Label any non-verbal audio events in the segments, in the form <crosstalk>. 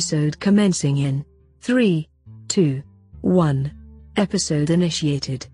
Episode commencing in 3, 2, 1. Episode initiated.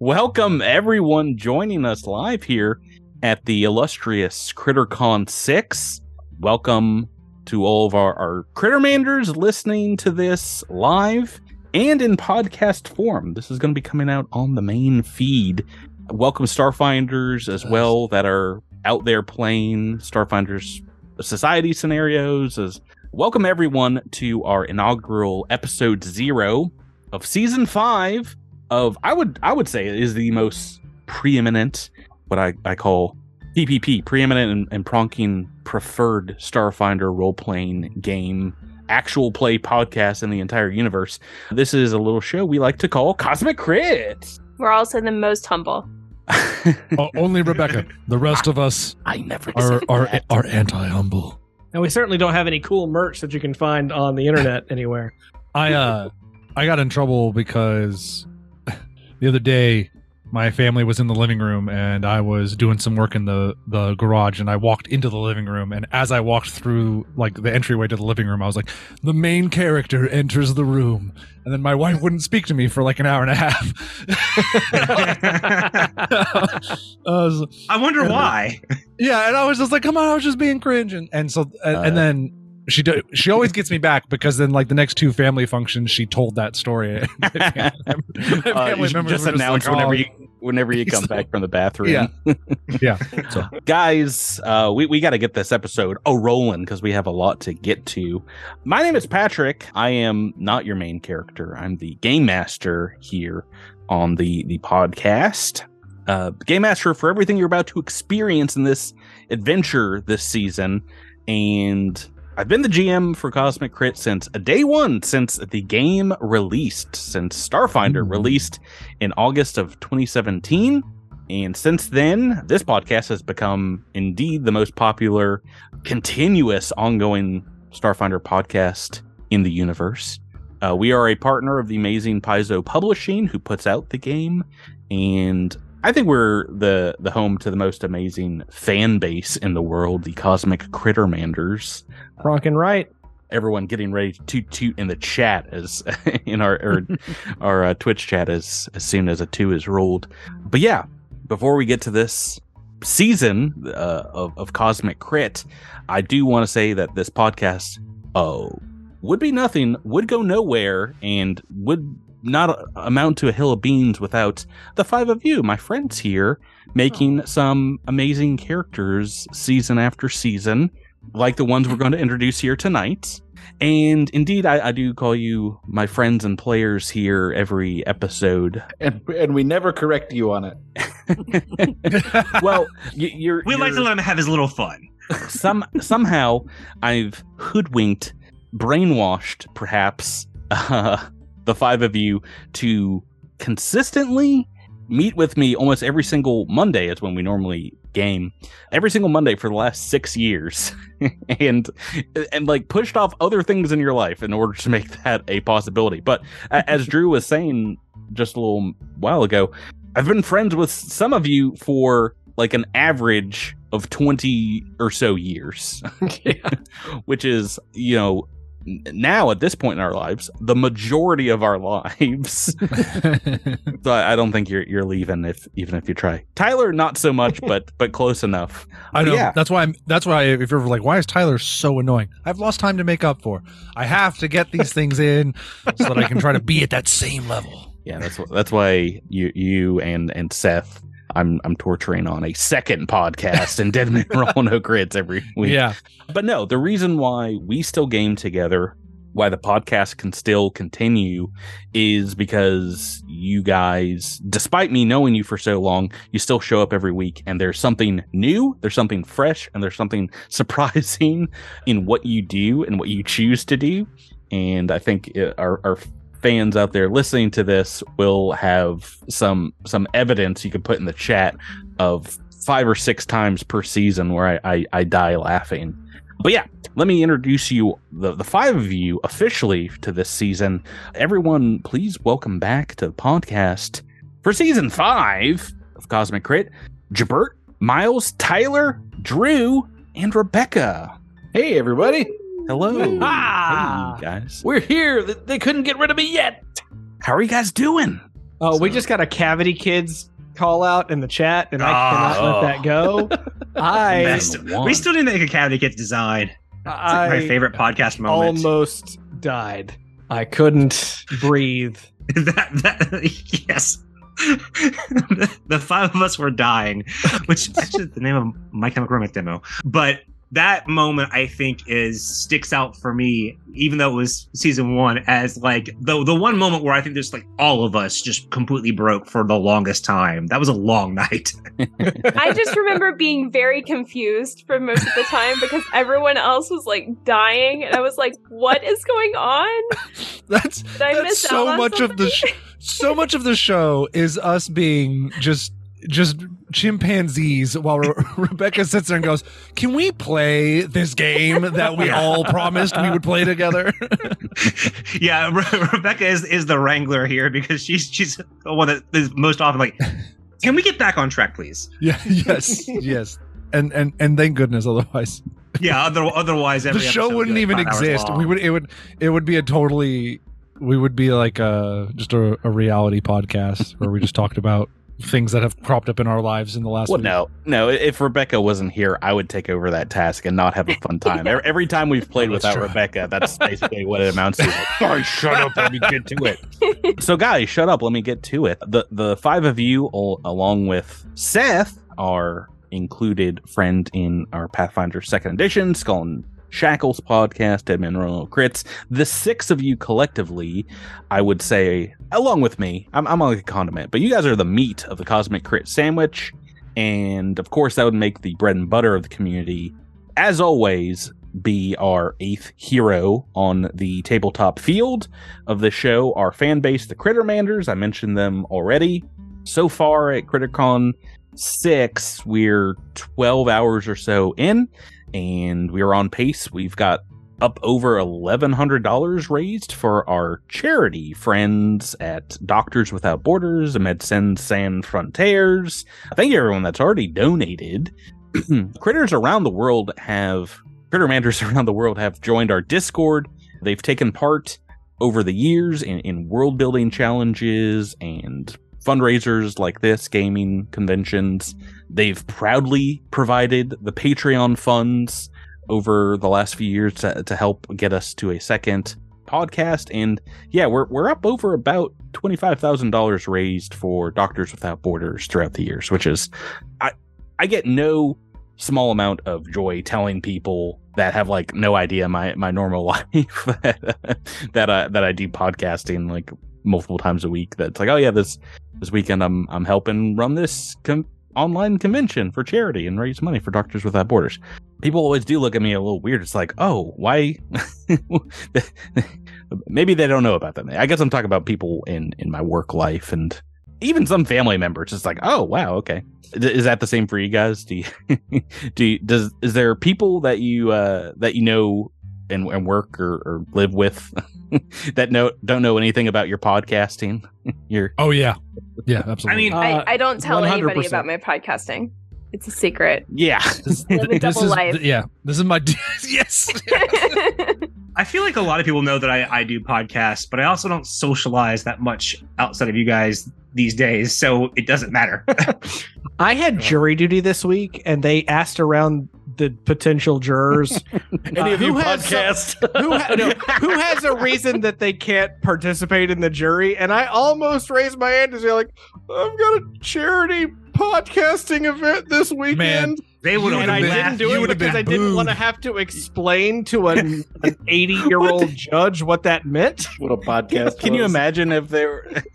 Welcome, everyone, joining us live here at the illustrious CritterCon 6. Welcome to all of our, our Crittermanders listening to this live and in podcast form. This is going to be coming out on the main feed. Welcome, Starfinders, as well, that are out there playing Starfinders society scenarios. As welcome, everyone, to our inaugural episode zero of season five of I would I would say is the most preeminent what I, I call PPP preeminent and, and pronking preferred Starfinder role playing game actual play podcast in the entire universe. This is a little show we like to call Cosmic Crits. We're also the most humble. <laughs> O- only Rebecca. The rest of us I never are are, that. are anti humble. And we certainly don't have any cool merch that you can find on the internet <laughs> anywhere. I uh I got in trouble because <laughs> the other day my family was in the living room and I was doing some work in the the garage and I walked into the living room and as I walked through like the entryway to the living room I was like the main character enters the room and then my wife wouldn't speak to me for like an hour and a half. <laughs> I was- I wonder And- why. yeah, and I was just like, "Come on, I was just being cringe," and, and so and, Uh. and then she do, she always gets me back because then like the next two family functions, she told that story. <laughs> My <laughs> family Uh, you members just were announce like, whenever "Oh." you whenever you come back from the bathroom. Yeah. <laughs> Yeah. So, guys, uh, we we got to get this episode a rolling because we have a lot to get to. My name is Patrick. I am not your main character. I'm the game master here on the the podcast. Uh, game master for everything you're about to experience in this adventure this season, and I've been the GM for Cosmic Crit since day one, since the game released, since Starfinder Ooh. released in August of 2017. And since then, this podcast has become indeed the most popular, continuous, ongoing Starfinder podcast in the universe. Uh, we are a partner of the amazing Paizo Publishing, who puts out the game, and I think we're the the home to the most amazing fan base in the world, the Cosmic Crittermanders Rockin' right. everyone getting ready to toot toot in the chat as <laughs> in our our, <laughs> our uh, Twitch chat as as soon as a two is rolled. But yeah, before we get to this season uh, of of Cosmic Crit, I do want to say that this podcast, oh, would be nothing, would go nowhere, and would not amount to a hill of beans without the five of you, my friends here, making some amazing characters season after season like the ones we're going to introduce here tonight. And indeed, I, I do call you my friends and players here every episode. and and we never correct you on it. <laughs> Well, y- you're, We like to let him have his little fun. some somehow I've hoodwinked, brainwashed, perhaps <laughs> uh, the five of you to consistently meet with me almost every single Monday is when we normally game. Every single Monday for the last six years, <laughs> and and like pushed off other things in your life in order to make that a possibility. But as <laughs> Drew was saying just a little while ago, I've been friends with some of you for like an average of 20 or so years, <laughs> which is, you know, now at this point in our lives, the majority of our <laughs> lives. <laughs> so I, I don't think you're you're leaving if even if you try. Tyler, not so much, but <laughs> but close enough. I know. Yeah. That's why. I'm, that's why. If you're like, why is Tyler so annoying? I've lost time to make up for. I have to get these things in so that I can try to be at that same level. Yeah, that's that's why you you and and Seth. I'm I'm torturing on a second podcast and Dead Men Roll No Crits every week. Yeah. But no, the reason why we still game together, why the podcast can still continue, is because you guys, despite me knowing you for so long, you still show up every week and there's something new, there's something fresh, and there's something <laughs> surprising in what you do and what you choose to do. And I think our, our fans out there listening to this will have some some evidence you can put in the chat of five or six times per season where I, I, I die laughing. But yeah, let me introduce you, the, the five of you, officially to this season. Everyone, please welcome back to the podcast for season five of Cosmic Crit Jabert, Miles, Tyler, Drew, and Rebecca. Hey, everybody. Hello. Ah! Hey, guys. We're here. They couldn't get rid of me yet. How are you guys doing? Oh, we just got a Cavity Kids call out in the chat, and I Oh. cannot let that go. <laughs> I We still need to make a Cavity Kids design. It's like my favorite podcast moment. almost died. I couldn't breathe. <laughs> that, that, yes. <laughs> the five of us were dying, which actually is the name of my chemical romance demo. But that moment I think is sticks out for me, even though it was season one, as like the the one moment where I think there's like all of us just completely broke for the longest time. That was a long <laughs> night. I just remember being very confused for most of the time because everyone else was like dying, and I was like, "What is going on?" <laughs> That's Did I that's miss so out on much of the sh- so much of the show is us being just just chimpanzees while Re- <laughs> Rebecca sits there and goes, "Can we play this game that we all promised we would play together?" <laughs> yeah, Re- Rebecca is is the wrangler here because she's she's the one that is most often like, can we get back on track, please? yeah, yes, yes. And and and thank goodness otherwise Yeah, other, otherwise the show would wouldn't even like, five hours exist. We would it would it would be a totally we would be like a just a, a reality podcast where we just talked about things that have cropped up in our lives in the last Well, week. no, no. If Rebecca wasn't here, I would take over that task and not have a fun <laughs> time. Every, every time we've played Let's without try. Rebecca, that's <laughs> basically what it amounts to. Like, Sorry, shut up. Let me get to it. <laughs> so, guys, shut up. Let me get to it. The the five of you, al- along with Seth, are included friend in our Pathfinder Second Edition, Skull and Shackles podcast, Man Roll Crits. The six of you collectively, I would say, along with me, I'm, I'm like a condiment, but you guys are the meat of the Cosmic Crit sandwich. And of course, that would make the bread and butter of the community. As always, be our eighth hero on the tabletop field of the show, our fan base, the Crittermanders. I mentioned them already. So far at CritterCon 6, we're 12 hours or so in, and we're on pace. We've got up over $1,100 raised for our charity friends at Doctors Without Borders, Medecins Sans Frontières. Thank you, everyone that's already donated. <clears throat> Critters around the world have, Crittermanders <laughs> around the world have joined our Discord. They've taken part over the years in, in world building challenges and fundraisers like this, gaming conventions. They've proudly provided the Patreon funds over the last few years to, to help get us to a second podcast. And yeah, we're, we're up over about $25,000 raised for Doctors Without Borders throughout the years, which is, I, I get no small amount of joy telling people that have like no idea my, my normal <laughs> life <laughs> that I, that I do podcasting like multiple times a week. That's like, oh yeah, this, this weekend I'm, I'm helping run this com- online convention for charity and raise money for Doctors Without Borders people always do look at me a little weird. It's like, oh, why? <laughs> Maybe they don't know about that. I guess I'm talking about people in in my work life and even some family members. It's like, oh, wow, okay. Is that the same for you guys? Do you, <laughs> do you, does is there people that you uh that you know and, and work or, or live with <laughs> that know don't know anything about your podcasting? <laughs> your Oh yeah, yeah, absolutely. I mean, Uh, I, I don't tell anybody 100%. about my podcasting. It's a secret. yeah. <laughs> this, live a this double is life. yeah, this is my yes. I feel like a lot of people know that I, I do podcasts, but I also don't socialize that much outside of you guys these days, so it doesn't matter. I had jury duty this week, and they asked around the potential jurors <laughs> Any Uh, of you who has some- podcast? <laughs> who, ha- no, who has a reason that they can't participate in the jury. And I almost raised my hand to say, like, I've got a charity podcasting event this weekend. They would have and I didn't do you it because I didn't want to have to explain to an, an 80 year old judge what that meant. What a podcast. Can you imagine if they were, <laughs>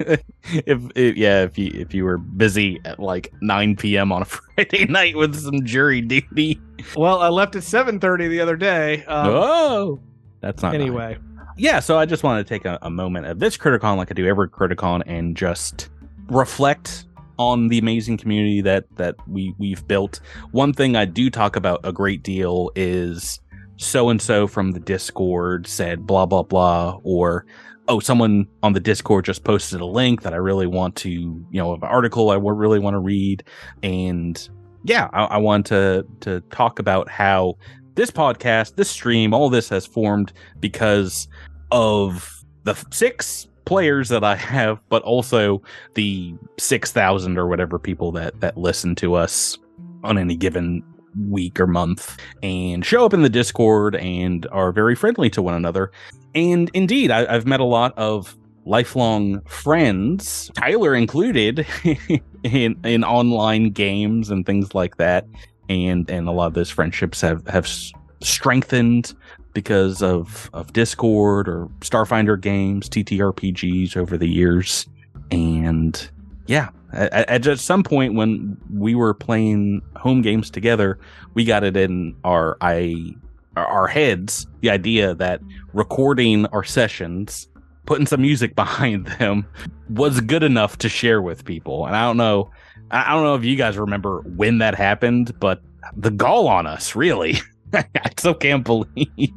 if, if yeah, if you if you were busy at like 9 p.m. on a <laughs> Friday night with some jury duty? Well, I left at 7:30 the other day. Um, oh, that's not nice. anyway, yeah, so I just wanted to take a, a moment of this CritterCon, like I do every CritterCon, and just reflect on the amazing community that that we we've built. One thing I do talk about a great deal is so and so from the Discord said blah blah blah, or oh, someone on the Discord just posted a link that I really want to, you know, an article I really want to read, and yeah, I, I want to to talk about how this podcast, this stream, all this has formed because of the six players that I have, but also the 6,000 or whatever people that, that listen to us on any given week or month and show up in the Discord and are very friendly to one another. And indeed, I, I've met a lot of lifelong friends, Tyler included, <laughs> in in online games and things like that. And and a lot of those friendships have have strengthened because of of Discord or Starfinder games, TTRPGs over the years. And yeah, at, at just some point when we were playing home games together, we got it in our I our heads the idea that recording our sessions putting some music <laughs> behind them was good enough to share with people. And I don't know, I don't know if you guys remember when that happened, but the gall on us, really. <laughs> <laughs> I still can't believe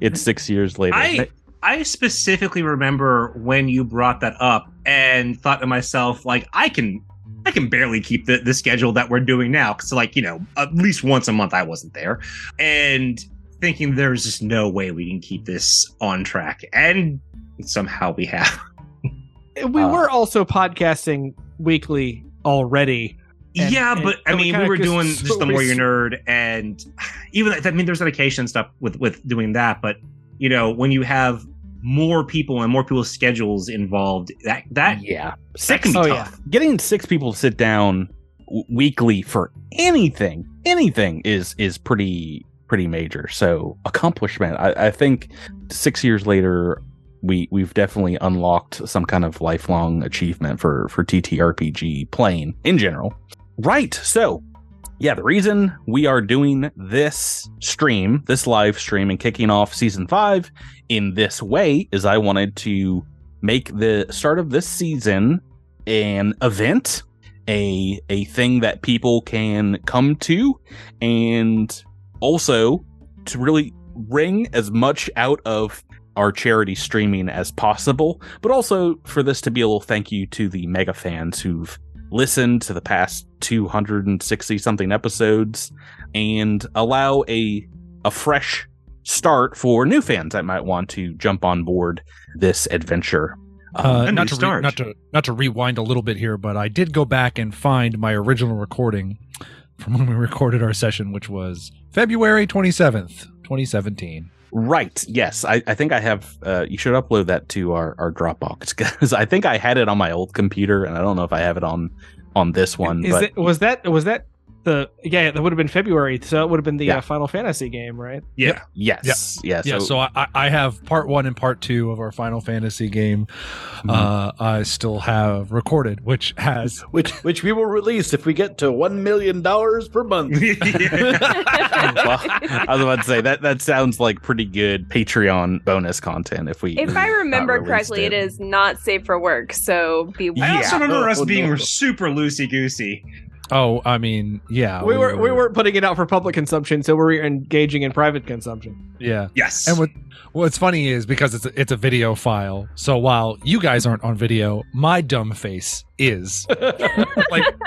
it's six years later. I I specifically remember when you brought that up and thought to myself, like, I can I can barely keep the, the schedule that we're doing now. Cause like, you know, at least once a month I wasn't there. And thinking there's just no way we can keep this on track. And somehow we have. We Uh, were also podcasting weekly already. And- yeah, and- but I and we mean, we kinda were just- doing just the we more you s- nerd, and even I mean, there's dedication stuff with with doing that. But you know, when you have more people and more people's schedules involved, that that yeah, that can Oh, tough. getting six people to sit down w- weekly for anything, anything is is pretty pretty major. So accomplishment. I, I think six years later, we we've definitely unlocked some kind of lifelong achievement for for TTRPG playing in general. Right. So yeah, the reason we are doing this stream, this live stream, and kicking off season five in this way is I wanted to make the start of this season an event, a a thing that people can come to, and also to really wring as much out of our charity streaming as possible, but also for this to be a little thank you to the mega fans who've listened to the past 260 something episodes and allow a a fresh start for new fans that might want to jump on board this adventure. Um, Uh, a not new to re- not to not to rewind a little bit here, but I did go back and find my original recording from when we recorded our session, which was February twenty seventh, twenty seventeen. Right. Yes. I, I think I have. Uh, you should upload that to our, our Dropbox <laughs> because I think I had it on my old computer, and I don't know if I have it on on this one. Is but it was that was that the yeah that would have been February so it would have been the Yeah. uh, Final Fantasy game right? Yeah, yes, yeah. yeah, so I, I- I have part one and part two of our Final Fantasy game. Uh, I still have recorded, which has <laughs> Which which we will release if we get to one million dollars per month. <laughs> <laughs> well, I was about to say that that sounds like pretty good Patreon bonus content. If we, If I remember correctly, it it. is not safe for work, so be I also remember Oh, us oh, being no. super loosey goosey. Oh, I mean, yeah. We, we were, were we weren't putting it out for public consumption, so we're engaging in private consumption. Yeah. Yes. And what what's funny is because it's a, it's a video file. So while you guys aren't on video, my dumb face is. <laughs> like <laughs>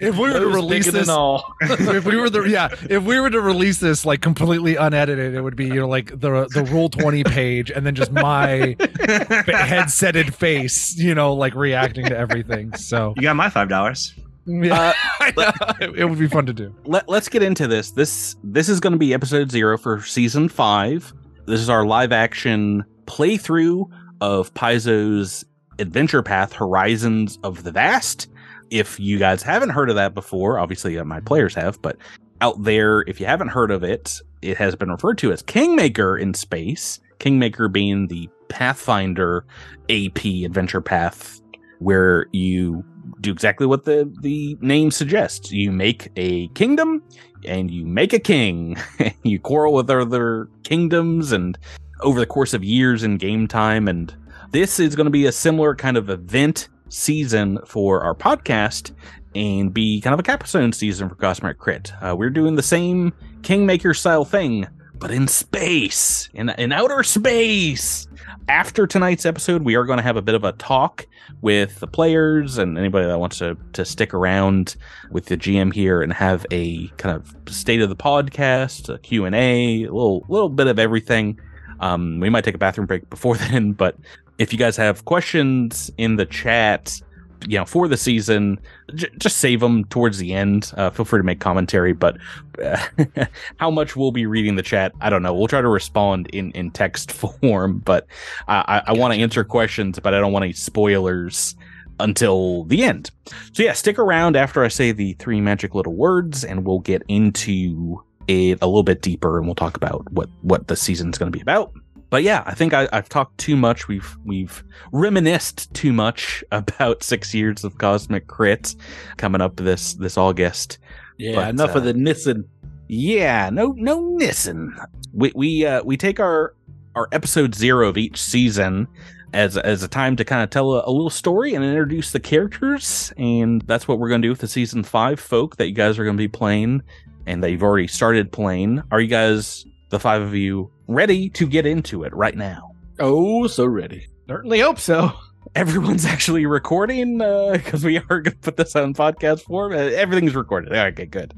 if we were to release this all. <laughs> if we were the yeah, if we were to release this like completely unedited, it would be you know like the the rule 20 page and then just my headsetted face, you know, like reacting to everything. So You got my $5. Yeah, uh, <laughs> let, it would be fun to do. Let, let's get into this. This this is going to be episode zero for season five. This is our live action playthrough of Paizo's adventure path, Horizons of the Vast. If you guys haven't heard of that before, obviously uh, my players have, but out there, if you haven't heard of it, it has been referred to as Kingmaker in space. Kingmaker being the Pathfinder AP adventure path where you do exactly what the the name suggests. You make a kingdom and you make a king. <laughs> you quarrel with other kingdoms and over the course of years in game time and this is going to be a similar kind of event season for our podcast and be kind of a capstone season for Cosmic Crit. Uh, we're doing the same Kingmaker style thing, but in space, in in outer space. After tonight's episode, we are going to have a bit of a talk with the players and anybody that wants to to stick around with the GM here and have a kind of state of the podcast, a Q and A, a little little bit of everything. Um, we might take a bathroom break before <laughs> then, but if you guys have questions in the chat, you know, for the season, j- just save them towards the end. Uh, feel free to make commentary, but uh, <laughs> how much we'll be reading the chat, I don't know. We'll try to respond in, in text <laughs> form, but I, I, I want to answer questions, but I don't want any spoilers until the end. So yeah, stick around after I say the three magic little words, and we'll get into it a little bit deeper, and we'll talk about what what the season's going to be about but yeah, I think I, have talked too much. We've we've reminisced too much <laughs> about six years of Cosmic Crit coming up this this August. Yeah, But, enough uh, of the Nissen. Yeah, no no Nissen. We we uh, we take our our episode zero of each season as as a time to kind of tell a, a little story and introduce the characters, and that's what we're going to do with the season five folk that you guys are going to be playing and that you've already started playing. Are you guys the five of you ready to get into it right now? Oh, so ready. Certainly hope so. Everyone's <laughs> actually recording because we are going to put this on podcast form. Uh, Everything's recorded. Okay, good.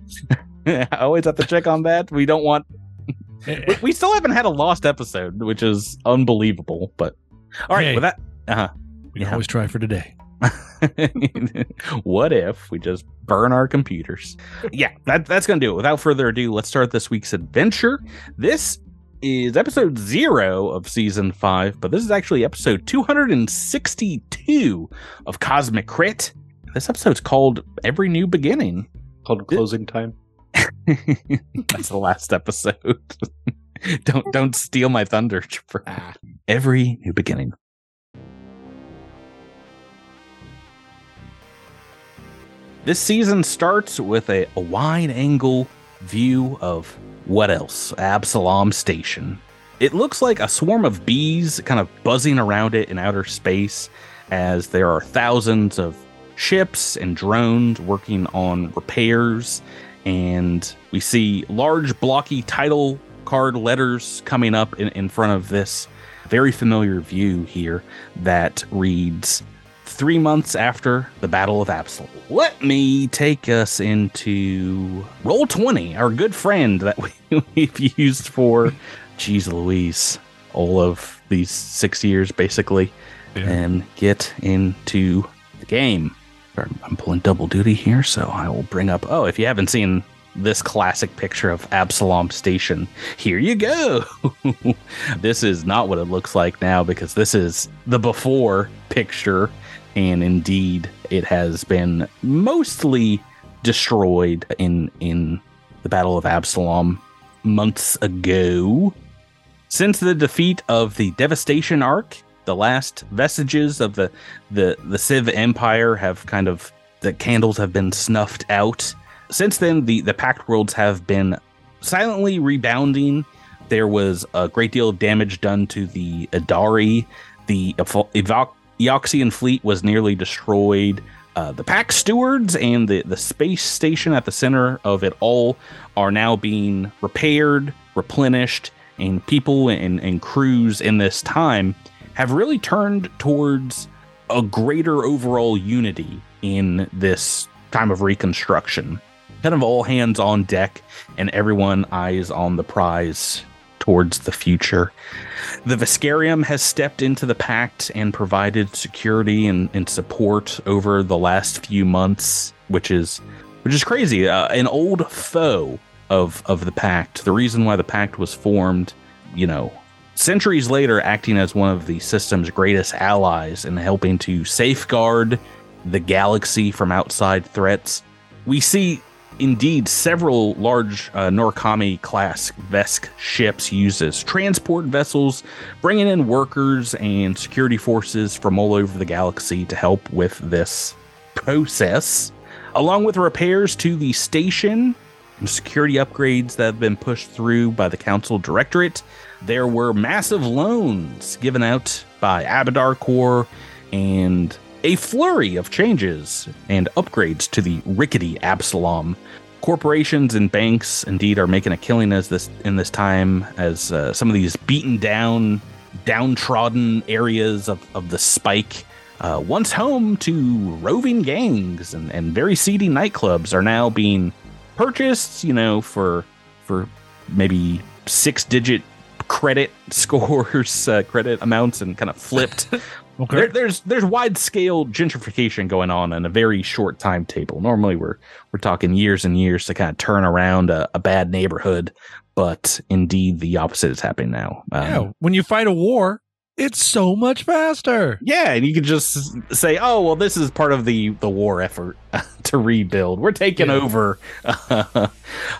I <laughs> always have to check on that. We don't want. we, we still haven't had a lost episode, which is unbelievable. But all right, Hey. with that, uh huh. We can Yeah. always try for today. <laughs> what if we just burn our computers? Yeah, that, that's going to do it. Without further ado, let's start this week's adventure. This is episode zero of season five, but this is actually episode 262 of Cosmic Crit. This episode's called Every New Beginning. Called closing time. <laughs> That's the last episode. <laughs> don't don't steal my thunder, Chipper. Ah. Every new beginning. This season starts with a, a wide angle view of what else? Absalom Station. It looks like a swarm of bees kind of buzzing around it in outer space as there are thousands of ships and drones working on repairs. And we see large, blocky title card letters coming up in, in front of this very familiar view here that reads Three months after the Battle of Absalom. Let me take us into Roll 20, our good friend that we, <laughs> we've used for, geez Louise, all of these six years basically, Yeah. and get into the game. I'm I'm pulling double duty here, so I will bring up. Oh, if you haven't seen this classic picture of Absalom Station, here you go. <laughs> this is not what it looks like now because this is the before picture, and indeed, it has been mostly destroyed in in the Battle of Absalom months ago. Since the defeat of the Devastation Ark, the last vestiges of the the the Sivv Empire have kind of the candles have been snuffed out. Since then, the the Pact worlds have been silently rebounding. There was a great deal of damage done to the Idari. The Evo- Eoxian fleet was nearly destroyed. Uh, the Pact stewards and the, the space station at the center of it all are now being repaired, replenished, and people and, and crews in this time have really turned towards a greater overall unity in this time of reconstruction. Kind of all hands on deck, and everyone eyes on the prize towards the future. The Veskarium has stepped into the pact and provided security and, and support over the last few months, which is which is crazy. Uh, an old foe of of the pact. The reason why the pact was formed, you know, centuries later, acting as one of the system's greatest allies and helping to safeguard the galaxy from outside threats. We see indeed several large uh, Norikami class Vesk ships used as transport vessels, bringing in workers and security forces from all over the galaxy to help with this process, along with repairs to the station and security upgrades that have been pushed through by the Council Directorate. There were massive loans given out by Abadar Corps and a flurry of changes and upgrades to the rickety Absalom. Corporations and banks indeed are making a killing as this in this time as uh, some of these beaten down downtrodden areas of, of the spike uh, once home to roving gangs and, and very seedy nightclubs are now being purchased you know for for maybe six digit credit <laughs> scores uh, credit amounts and kind of flipped <laughs> Okay. there, there's there's wide scale gentrification going on in a very short timetable. Normally, we're we're talking years and years to kind of turn around a, a bad neighborhood, but indeed the opposite is happening now. Um, yeah, when you fight a war, it's so much faster. yeah, and you can just say, "Oh, well, this is part of the the war effort <laughs> to rebuild. We're taking Yeah. over." <laughs>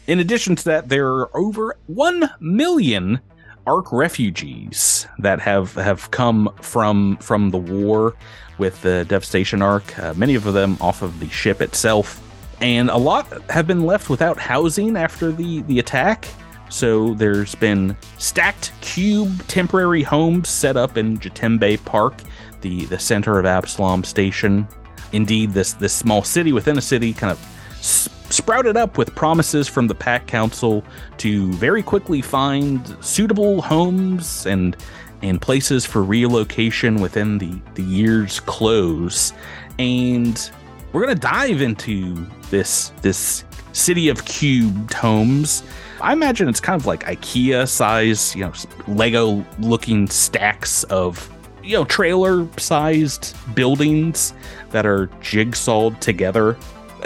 In addition to that, there are over one million Ark refugees that have have come from from the war with the devastation ark. Uh, many of them off of the ship itself, and a lot have been left without housing after the the attack. So there's been stacked cube temporary homes set up in Jatembe Park, the the center of Absalom Station. Indeed, this this small city within a city kind of sprouted up with promises from the Pact Council to very quickly find suitable homes and and places for relocation within the the year's close. And we're gonna dive into this this city of cubed homes. I imagine it's kind of like IKEA size, you know, Lego looking stacks of you know trailer sized buildings that are jigsawed together.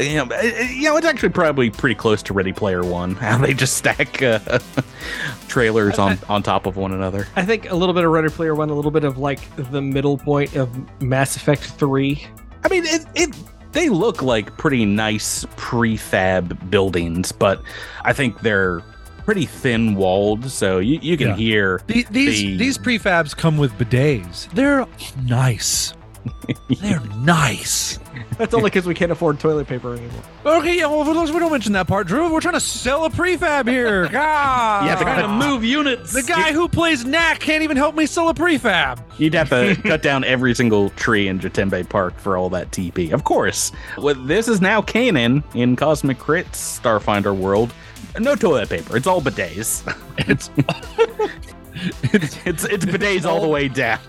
You know, eh, eh, you know, it's actually probably pretty close to Ready Player One. <laughs> How they just stack uh, <laughs> trailers on on top of one another. I think a little bit of Ready Player One, a little bit of like the middle point of Mass Effect Three. I mean, it, it they look like pretty nice prefab buildings, but I think they're pretty thin walled, so you, you can Yeah. hear. The- these The- these prefabs come with bidets. They're nice. <laughs> They're nice. That's only because we can't afford toilet paper anymore. Okay, yeah, well, we don't mention that part, Drew. We're trying to sell a prefab here. <laughs> God. Yeah, but- Trying to move units. the guy who plays Knack can't even help me sell a prefab. You'd have to <laughs> cut down every single tree in Jatembe Park for all that TP. Of course. Well, this is now canon in Cosmic Crit's Starfinder world. No toilet paper. It's all bidets. It's It's it's bidets all the way down.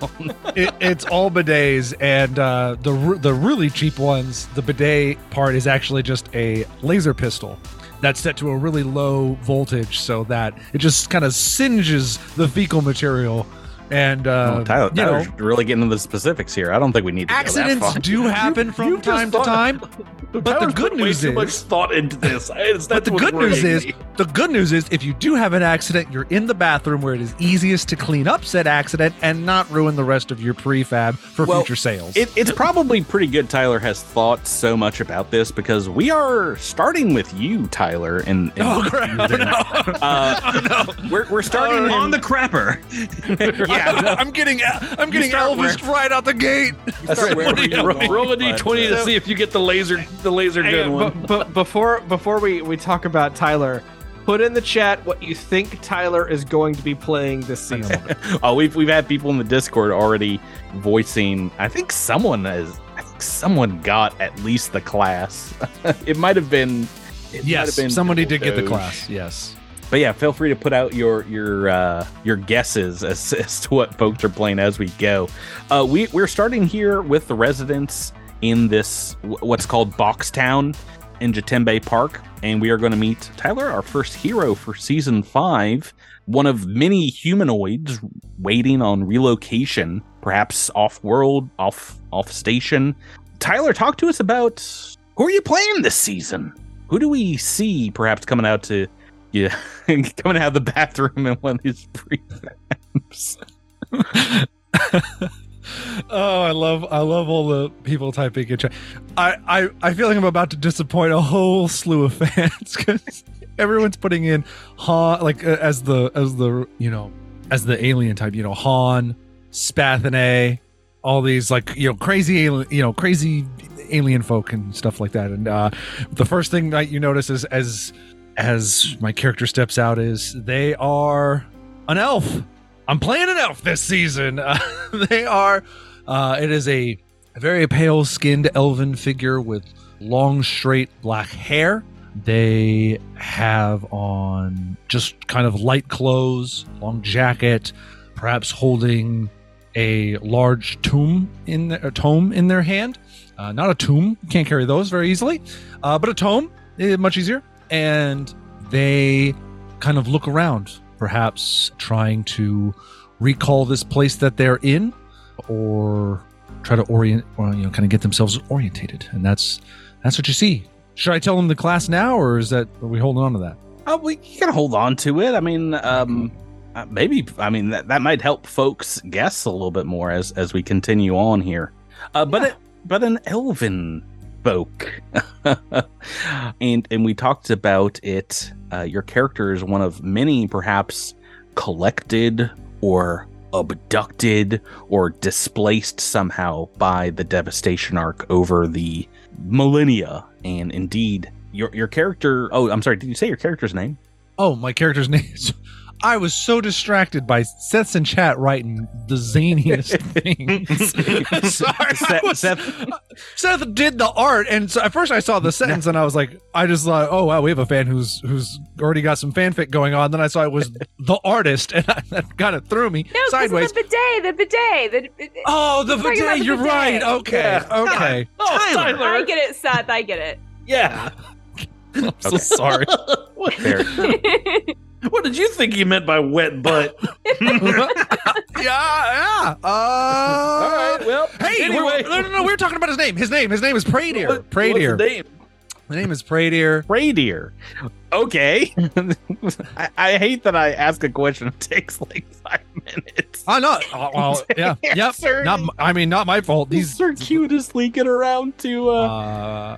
it, it's all bidets, and uh, the the really cheap ones, the bidet part is actually just a laser pistol that's set to a really low voltage, so that it just kind of singes the fecal material. And uh, Oh, Tyler, you know, really getting into the specifics here. I don't think we need to go that accidents far. do happen from you just time to time. <laughs> But the good put way news too much is- thought into this. I- That's But the good news worrying is, me. the good news is, if you do have an accident, you're in the bathroom where it is easiest to clean up said accident and not ruin the rest of your prefab for Well, future sales. It, it's probably pretty good Tyler has thought so much about this because we are starting with you, Tyler. And, and oh, crap. <laughs> <laughs> Oh, no. uh, we're, we're starting in- on the crapper. yeah, <laughs> I'm getting I'm getting start Elvis right out the gate. That's Roll wherever you want, roll a but, d20 uh, to see if you get the laser, the laser gun one. But, but before before we we talk about Tyler, put in the chat what you think Tyler is going to be playing this season. <laughs> Oh, we've we've had people in the Discord already voicing. I think someone has. I think someone got at least the class. <laughs> it might have been. It might Yes, have been somebody Double did get the class. Yes. But yeah, feel free to put out your your uh, your guesses <laughs> as, as to what folks are playing as we go. Uh, we we're starting here with the residents in this what's called Box Town in Jatembe Park, and we are going to meet Tyler, our first hero for season five, one of many humanoids waiting on relocation, perhaps off world, off off station. Tyler, talk to us about who are you playing this season? Who do we see perhaps coming out to yeah, <laughs> coming out of the bathroom in one of these prefabs. <laughs> oh, I love I love all the people typing in chat. I, I I feel like I'm about to disappoint a whole slew of <laughs> fans because everyone's putting in Haan like uh, as the as the you know as the alien type. You know Haan, Spathinae, all these like you know crazy alien you know crazy alien folk and stuff like that. And uh, the first thing that you notice is as as my character steps out is they are an elf. I'm playing an elf this season. <laughs> Uh, they are. Uh, it is a very pale skinned elven figure with long, straight black hair. They have on just kind of light clothes, long jacket, perhaps holding a large tomb in their, a tome in their hand. Uh, not a tomb, can't carry those very easily, uh, but a tome, eh, much easier. And they kind of look around, perhaps trying to recall this place that they're in, or try to orient, or you know, kind of get themselves orientated. And that's that's what you see. Should I tell them the class now, or is that are we holding on to that? Oh, we you gotta hold on to it. I mean, um, uh, maybe I mean that, that might help folks guess a little bit more as as we continue on here. Uh, but it, but an elven folk, <laughs> and and we talked about it. Uh, your character is one of many, perhaps collected or abducted or displaced somehow by the devastation ark over the millennia. And indeed, your your character. Oh, I'm sorry. Did you say your character's name? Oh, my character's <laughs> name. I was so distracted by Seth's in chat writing the zaniest <laughs> things. <laughs> Sorry, Seth- was- Seth- Seth did the art, and so at first I saw the sentence, and I was like, I just thought, oh wow, we have a fan who's who's already got some fanfic going on. Then I saw it was the artist, and <laughs> I, that kind of threw me No, because sideways. of the bidet, the bidet. The, Oh, the We're talking about bidet. the You're bidet. right. Okay. Yeah. Okay. Oh, Tyler. I get it, Seth. I get it. Yeah. I'm so sorry. what, Fair. What did you think he meant by wet butt? <laughs> <laughs> yeah. Yeah. Uh, All right. Well, Hey, anyway. we're, no, no, no. We were talking about his name. His name. His name is Praydeer. What- Praydeer. What's name? The name is Praydeer. Reindeer. Okay. <laughs> I, I hate that I ask a question. It takes like five minutes. Oh no. Oh, well, yeah. yep. Sir, Not. m- I mean, not my fault. these These. circuitously leaking around to uh, Uh,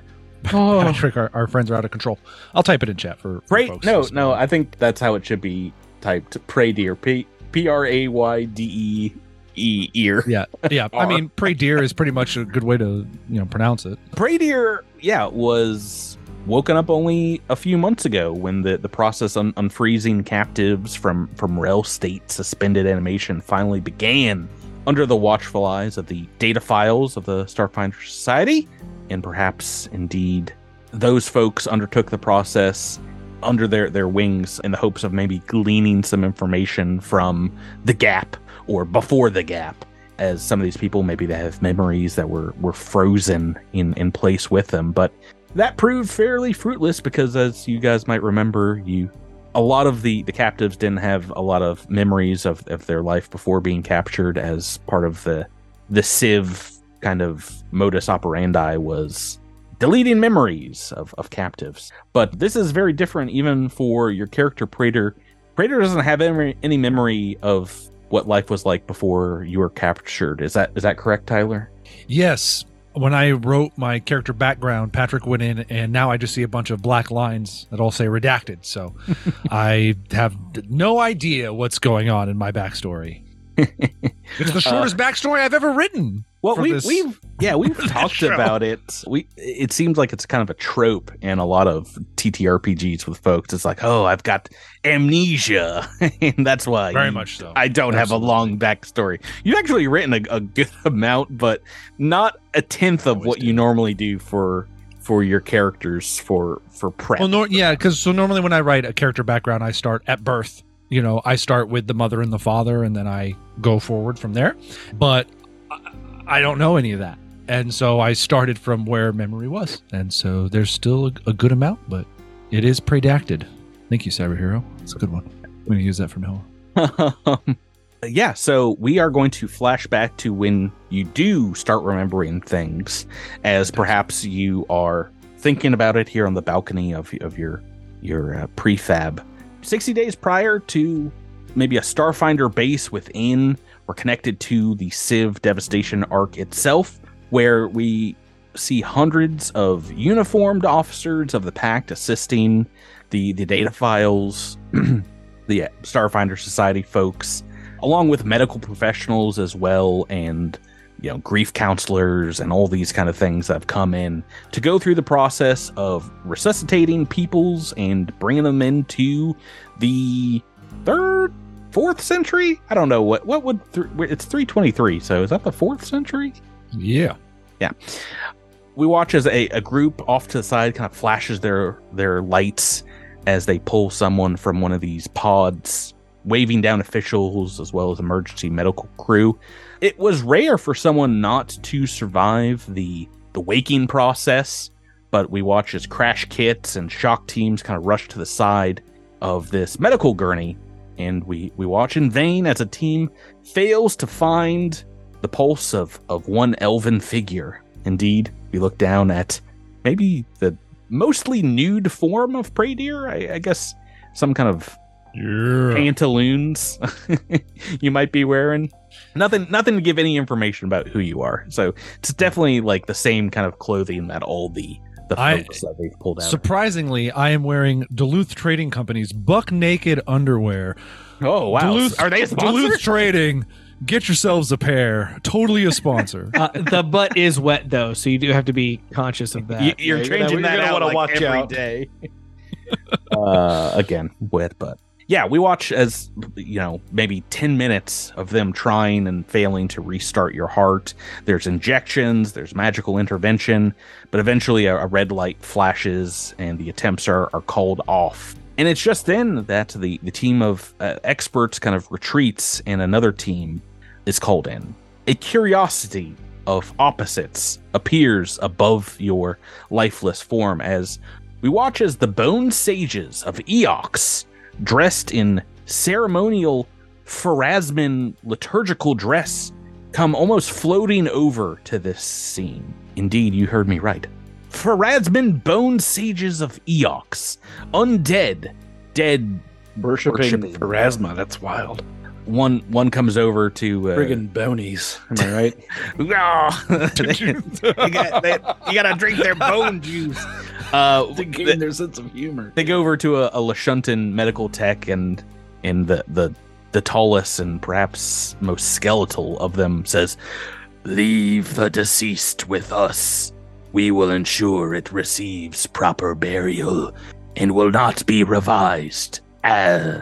oh. Patrick, our, our friends are out of control. I'll type it in chat for, for Pray, folks. no, no. I think that's how it should be typed. Pray dear. P P R A Y D E E ear. Yeah, yeah. I <laughs> mean, Praydeer is pretty much a good way to you know pronounce it. Pray dear. Yeah, was woken up only a few months ago when the the process on unfreezing captives from from Rel State suspended animation finally began under the watchful eyes of the Dataphiles of the Starfinder Society, and perhaps indeed those folks undertook the process under their their wings in the hopes of maybe gleaning some information from the gap or before the gap as some of these people maybe they have memories that were were frozen in in place with them. But that proved fairly fruitless because as you guys might remember you a lot of the the captives didn't have a lot of memories of, of their life before being captured as part of the the sivv kind of modus operandi was deleting memories of, of captives. But this is very different even for your character prater prater doesn't have any, any memory of what life was like before you were captured. Is that is that correct tyler? Yes. When I wrote my character background, Patrick went in, and now I just see a bunch of black lines that all say redacted. So <laughs> I have no idea what's going on in my backstory. <laughs> It's the shortest uh, backstory I've ever written. Well, we, this- we've yeah we've <laughs> talked about it. We it seems like it's kind of a trope in a lot of TTRPGs with folks. It's like, oh, I've got amnesia, <laughs> and that's why Very much so. I don't have a Absolutely. long backstory. You've actually written a, a good <laughs> amount, but not a tenth of what do. you normally do for for your characters for for prep. Well, nor- yeah, because so normally when I write a character background, I start at birth. You know, I start with the mother and the father, and then I go forward from there. But I- don't know any of that, and so I started from where memory was, and so there's still a, a good amount, but it is predacted. Thank you, Cyber Hero. It's a good one. I'm going to use that from now on. Yeah, so we are going to flash back to when you do start remembering things, as perhaps you are thinking about it here on the balcony of of your your uh, prefab. Sixty days prior to maybe a Starfinder base within or connected to the Sivv devastation ark itself, where we see hundreds of uniformed officers of the Pact assisting the the Dataphiles, <clears throat> the Starfinder Society folks, along with medical professionals as well, and you know grief counselors and all these kind of things that have come in to go through the process of resuscitating peoples and bringing them into the third fourth century i don't know what what would th- it's 323 so is that the fourth century Yeah. Yeah. We watch as a, a group off to the side kind of flashes their their lights as they pull someone from one of these pods, waving down officials as well as emergency medical crew. It was rare for someone not to survive the the waking process, but we watch as crash kits and shock teams kind of rush to the side of this medical gurney, and we we watch in vain as a team fails to find the pulse of of one elven figure. Indeed, we look down at maybe the mostly nude form of prey deer. I, I guess some kind of Yeah. pantaloons <laughs> you might be wearing. Nothing, nothing to give any information about who you are. So it's definitely like the same kind of clothing that all the the I- that they've pulled out. Surprisingly, I am wearing Duluth Trading Company's buck naked underwear. oh wow! Duluth, Are they a sponsor? Duluth Trading. Get yourselves a pair. Totally a sponsor. <laughs> Uh, the butt is wet though, so you do have to be conscious of that. You, you're Yeah, you're changing gonna- that you're gonna out wanna like watch every out. day. <laughs> uh, again, wet butt. Yeah, we watch as you know maybe ten minutes of them trying and failing to restart your heart. There's injections, there's magical intervention, but eventually a, a red light flashes and the attempts are, are called off. And it's just then that the the team of uh, experts kind of retreats and another team is called in. A curiosity of opposites appears above your lifeless form as we watch as the bone sages of Eox, dressed in ceremonial Pharasman liturgical dress, come almost floating over to this scene. Indeed, you heard me right. Pharasman bone sages of Eox, undead, dead. Worshiping, Worshiping. Pharasma. That's wild. One one comes over to uh, Friggin' bonies. Am I right? <laughs> Ah, <laughs> you, got, they, you gotta drink their bone juice. <laughs> Uh, to they, gain their sense of humor. they go over to a, a Lashuntan medical tech, and and the the the tallest and perhaps most skeletal of them says, "Leave the deceased with us. We will ensure it receives proper burial, and will not be revised uh,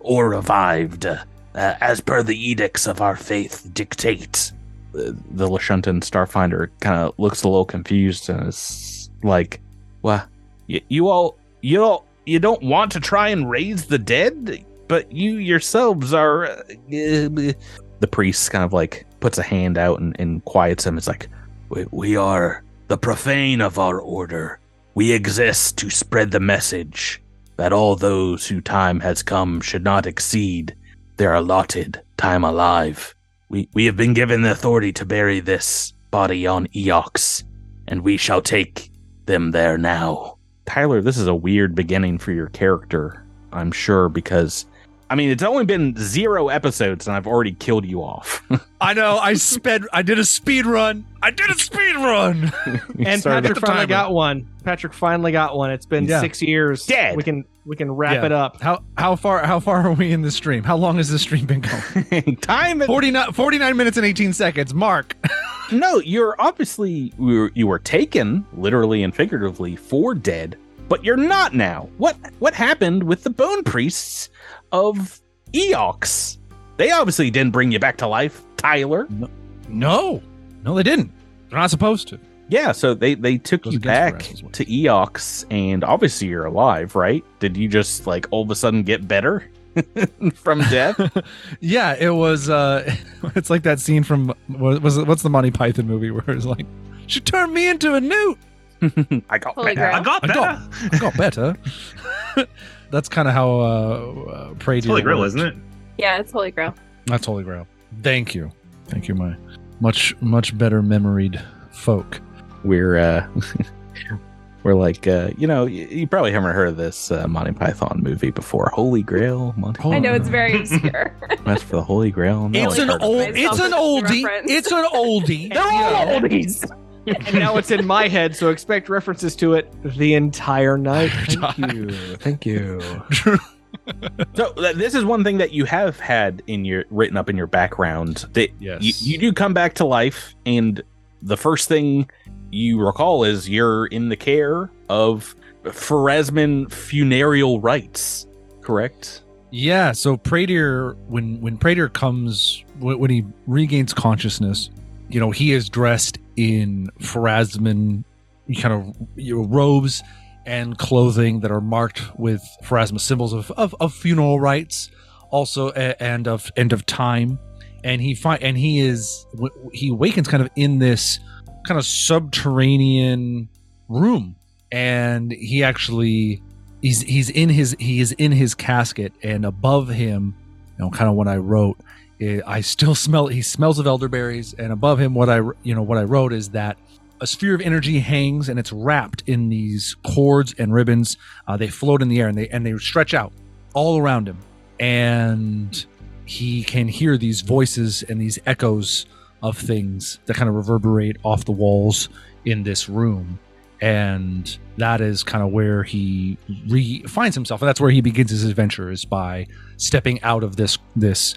or revived." Uh, as per the edicts of our faith dictate, the, the Lashuntan Starfinder kind of looks a little confused and is like, "What? You, you all, you all, you don't want to try and raise the dead, but you yourselves are." Uh, uh," the priest kind of like puts a hand out and, and quiets him. It's like, we, "We are the profane of our order. We exist to spread the message that all those who time has come should not exceed." Their allotted time alive. We we have been given the authority to bury this body on Eox, and we shall take them there now. Tyler, this is a weird beginning for your character, I'm sure, because I mean it's only been zero episodes and I've already killed you off. <laughs> I know. I sped. I did a speed run. I did a speed run. <laughs> and Started Patrick finally timer. got one. Patrick finally got one. It's been Yeah. six years. Dead. We can we can wrap Yeah. it up. How how far how far are we in this stream? How long has this stream been going? <laughs> time 49, <laughs> 49 minutes and 18 seconds. Mark. <laughs> No, you're obviously you were, you were taken literally and figuratively for dead, but you're not now. What what happened with the bone priests of Eox? They obviously didn't bring you back to life, Tyler. No. No, they didn't. They're not supposed to. Yeah, so they they took you back to Eox, and obviously you're alive, right? Did you just like all of a sudden get better <laughs> from death? <laughs> Yeah, it was uh <laughs> it's like that scene from what was it what's the Monty Python movie where it's like she turned me into a newt. I got Holy better. I got I better. I got better. That's kind of how uh, uh Prey It's Holy Grail, works. isn't it? Yeah, it's Holy Grail. That's Holy Grail. Thank you. Thank you, my much much better memoried folk. We're uh <laughs> we're like uh you know you, you probably haven't heard of this uh, Monty Python movie before Holy Grail Monty I know it's very obscure. <laughs> that's for the Holy Grail No It's an old. It's an as oldie. It's an oldie. <laughs> They're all oldies. and now it's in my head, so expect references to it the entire night. Thank you. Thank you. so this is one thing that you have had in your written up in your background that Yes. you, you do come back to life and the first thing you recall is you're in the care of Pharasman funereal rites correct Yeah, so Praetor, when when Praetor comes, when, when he regains consciousness, you know, he is dressed in Pharasman kind of you know, robes and clothing that are marked with Pharasma symbols of, of, of funeral rites, also and of end of time. And he find and he is he awakens kind of in this kind of subterranean room, and he actually he's he's in his he is in his casket, and above him, you know, kind of what I wrote. eh, I still <laughs> smell. He smells of elderberries, and above him, what I you know what I wrote is that a sphere of energy hangs and it's wrapped in these cords and ribbons. Uh, they float in the air and they and they stretch out all around him, and he can hear these voices and these echoes of things that kind of reverberate off the walls in this room. And that is kind of where he re- finds himself, and that's where he begins his adventure is by stepping out of this this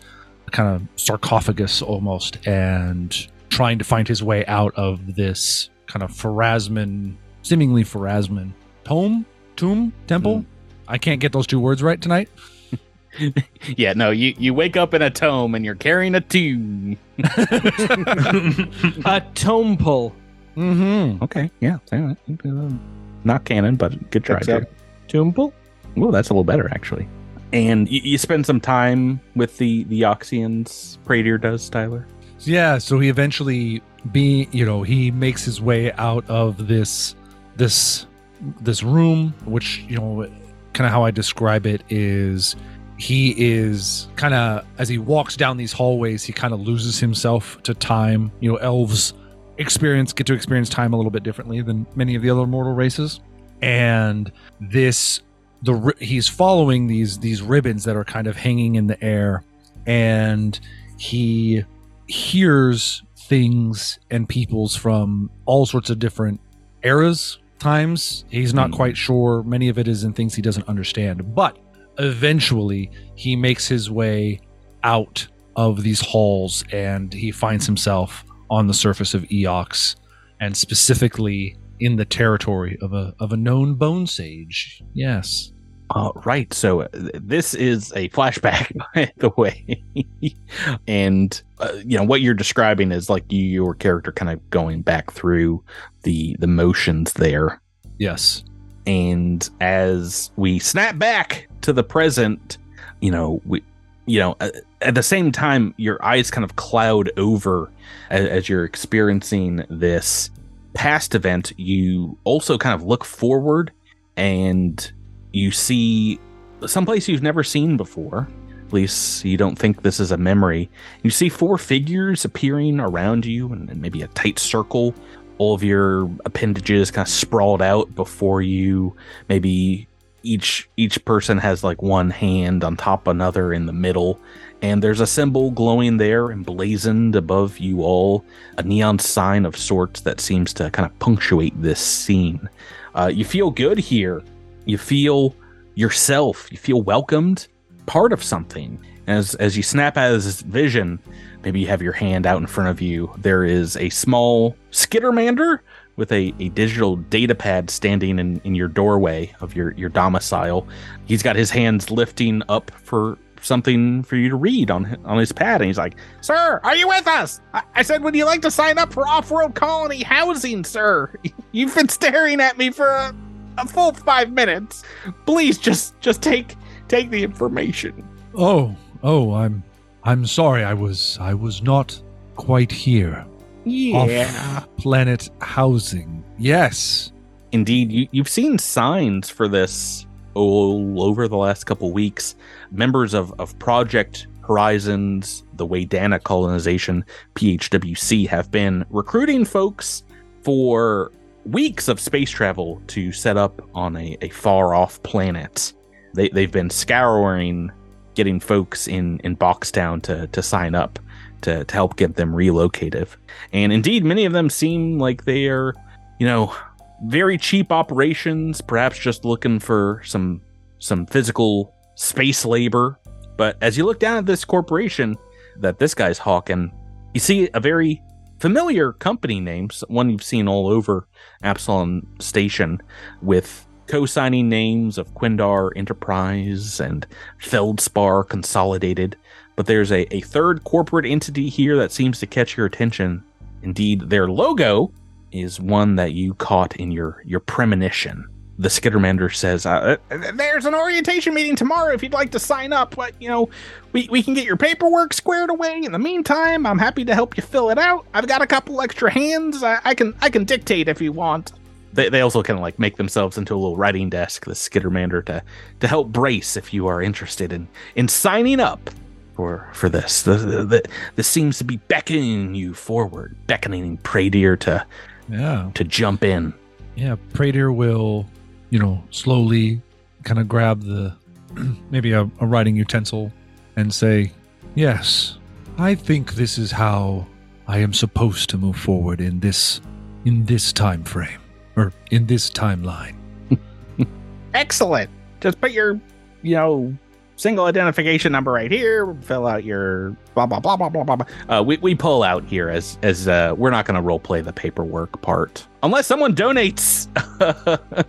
kind of sarcophagus almost and trying to find his way out of this kind of Pharasman, seemingly Pharasman tome, tomb, temple. Hmm. I can't get those two words right tonight. <laughs> yeah, no, you, you wake up in a tome and you're carrying a tune. <laughs> A tome pull. Mm-hmm. Okay, yeah. say that. Not canon, but good try. Checks out. Tome pull? Well, that's a little better actually. And you, you spend some time with the the Eoxians. Praetor does, Tyler. Yeah, so he eventually be you know he makes his way out of this this this room, which you know kind of how I describe it is he is kind of as he walks down these hallways, he kind of loses himself to time. You know, elves experience get to experience time a little bit differently than many of the other mortal races, and this the he's following these these ribbons that are kind of hanging in the air, and he hears things and peoples from all sorts of different eras times he's not Hmm. quite sure many of it is in things he doesn't understand but eventually he makes his way out of these halls and he finds himself on the surface of eox and specifically in the territory of a of a known bone sage. Yes. Uh, right. So uh, this is a flashback, <laughs> by the way, and uh, you know what you're describing is like you, your character kind of going back through the the motions there, yes and as we snap back to the present, you know we, you know, at the same time, your eyes kind of cloud over as, as you're experiencing this past event. You also kind of look forward and you see someplace you've never seen before. At least you don't think this is a memory. You see four figures appearing around you and, and maybe a tight circle. All of your appendages kind of sprawled out before you. Maybe each each person has like one hand on top another in the middle, and there's a symbol glowing there, emblazoned above you all, a neon sign of sorts that seems to kind of punctuate this scene. Uh, you feel good here. You feel yourself. You feel welcomed, part of something. As as you snap out of this vision, maybe you have your hand out in front of you. There is a small skittermander with a, a digital data pad standing in, in your doorway of your, your domicile. He's got his hands lifting up for something for you to read on on his pad, and he's like, "Sir, are you with us? I, I said, would you like to sign up for off-road colony housing, sir? <laughs> You've been staring at me for a, a full five minutes. Please, just just take take the information." Oh, oh, I'm I'm sorry. I was I was not quite here. Yeah. Off planet housing. Yes. Indeed, you, you've seen signs for this all over the last couple weeks. Members of, of Project Horizons, the Waydana colonization, PHWC, have been recruiting folks for weeks of space travel to set up on a, a far off planet. They, they've been scouring getting folks in, in Boxtown to, to sign up to, to help get them relocated. And indeed, many of them seem like they are, you know, very cheap operations, perhaps just looking for some some physical space labor. But as you look down at this corporation that this guy's hawking, you see a very familiar company name, one you've seen all over Absalom Station, with co-signing names of Quindar Enterprise and Feldspar Consolidated. But there's a, a third corporate entity here that seems to catch your attention, Indeed, their logo is one that you caught in your your premonition. The Skittermander says, uh, uh, "There's an orientation meeting tomorrow. If you'd like to sign up, but you know, we, we can get your paperwork squared away. In the meantime, I'm happy to help you fill it out. I've got a couple extra hands. I, I can I can dictate if you want." They, they also kind of like make themselves into a little writing desk, the Skittermander, to to help brace if you are interested in in signing up for for this. The, the, the, this seems to be beckoning you forward, beckoning Prey Deer to Yeah. to jump in. Yeah. Prater will, you know, slowly kind of grab the <clears throat> maybe a, a writing utensil and say, Yes, I think this is how I am supposed to move forward in this in this time frame. Or in this timeline. <laughs> Excellent. Just put your, you know, single identification number right here. Fill out your blah blah blah blah blah blah. blah. Uh, we we pull out here as as uh, we're not going to role play the paperwork part unless someone donates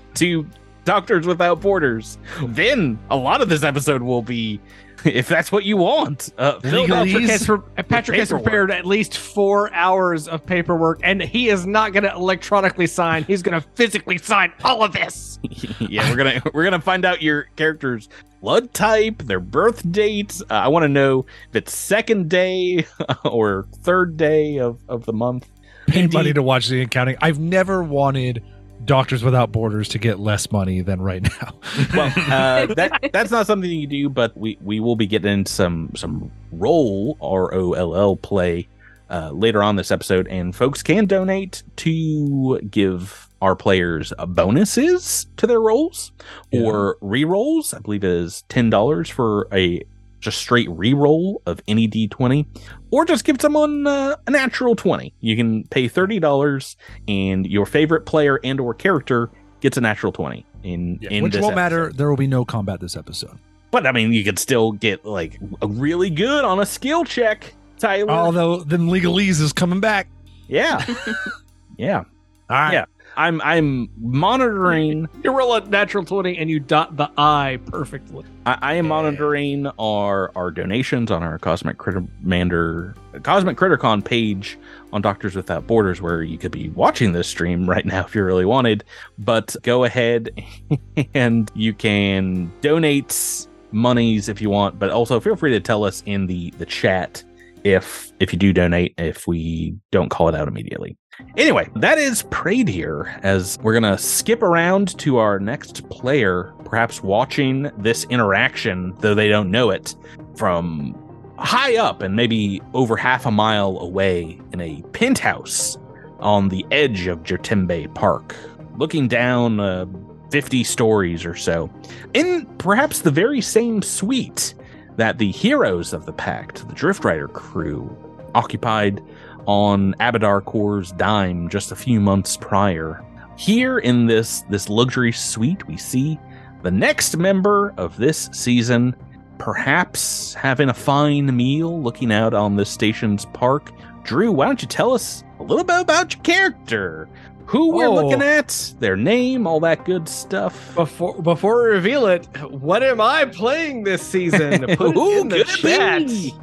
<laughs> to Doctors Without Borders. Then a lot of this episode will be, <laughs> if that's what you want. Uh, fill out Patrick has, pre- Patrick has prepared at least four hours of paperwork, and he is not going to electronically sign. He's going <laughs> to physically sign all of this. <laughs> yeah, we're gonna we're gonna find out your character's blood type, their birth date. Uh, I want to know if it's second day or third day of of the month. Pay money to watch the accounting. I've never wanted Doctors Without Borders to get less money than right now. <laughs> Well, uh, that that's not something you do, but we we will be getting some some roll R O L L play uh, later on this episode, and folks can donate to give our players bonuses to their rolls or re-rolls. I believe it is ten dollars for a just straight re-roll of any d20 or just give someone uh, a natural 20 you can pay $30 and your favorite player and or character gets a natural 20 in, in Which this won't matter. There will be no combat this episode. but i mean you could still get like a really good on a skill check tyler Although then legalese is coming back. yeah <laughs> yeah All right. Yeah. I'm i'm monitoring You roll a natural 20 and you dot the I perfectly. I, I am monitoring our our donations on our Cosmic Crittermander Cosmic CritterCon page on Doctors Without Borders, where you could be watching this stream <laughs> right now if you really wanted. But go ahead <laughs> and you can donate monies if you want, but also feel free to tell us in the the chat if if you do donate if we don't call it out immediately. Anyway, that is Prayed here as we're to skip around to our next player, perhaps watching this interaction, though they don't know it, from high up and maybe over half a mile away in a penthouse on the edge of Jatembe Park, looking down uh, 50 stories or so, in perhaps the very same suite that the heroes of the pact, the Driftrider crew, occupied on Abadar Corps' dime just a few months prior. Here in this this luxury suite, we see the next member of this season, perhaps having a fine meal, looking out on this station's park. Drew, why don't you tell us a little bit about your character? Who we're Oh. looking at, their name, all that good stuff. Before before we reveal it, what am I playing this season? <laughs> Put it Who in the could chat. it <laughs> be?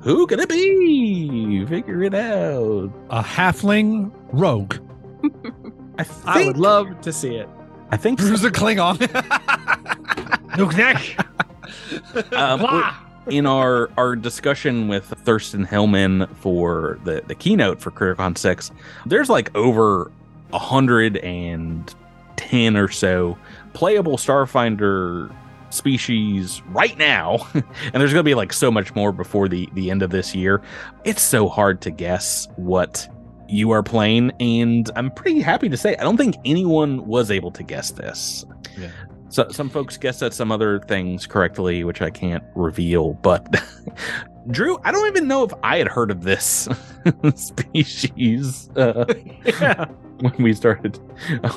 Who could it be? Figure it out. A halfling rogue. <laughs> I think I would love to see it. I think Who's a Klingon? Nuknek. um, Blah. In our our discussion with Thurston Hillman for the the keynote for CritterCon six, there's like over a hundred and ten or so playable Starfinder species right now, <laughs> and there's gonna be like so much more before the the end of this year. It's so hard to guess what you are playing, and I'm pretty happy to say I don't think anyone was able to guess this. Yeah. So some folks guessed at some other things correctly, which I can't reveal. But <laughs> Drew, I don't even know if I had heard of this <laughs> species uh, Yeah. <laughs> when we started.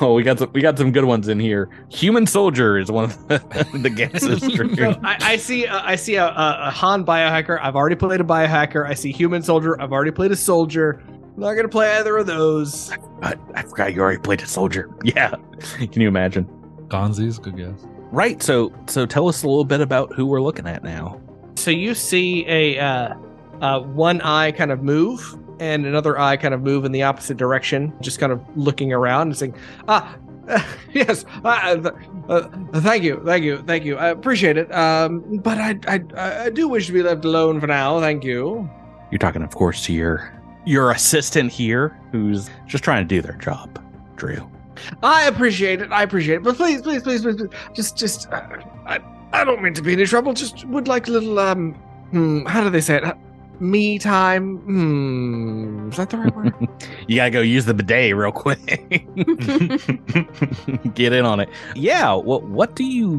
Oh, we got some, we got some good ones in here. Human soldier is one of the, the guesses. So I, I see. Uh, I see a, a, a Haan biohacker. I've already played a biohacker. I see human soldier. I've already played a soldier. I'm not gonna play either of those. I, I forgot you already played a soldier. Yeah, can you imagine? Gonzi's, good guess. Right. So so tell us a little bit about who we're looking at now. So you see a uh, uh, one eye kind of move, and another eye kind of move in the opposite direction, just kind of looking around and saying, "Ah, <laughs> yes, uh, th- uh, thank you, thank you, thank you. I appreciate it. Um, but I, I, I do wish to be left alone for now. Thank you." You're talking, of course, to your your assistant here, who's just trying to do their job, Drew. I appreciate it. I appreciate it. But please, please, please, please, please just, just, uh, I, I don't mean to be any trouble. Just would like a little, um, hmm, how do they say it? Uh, Me time. Hmm, is that the right word? <laughs> You gotta go use the bidet real quick. <laughs> Get in on it. Yeah. What What do you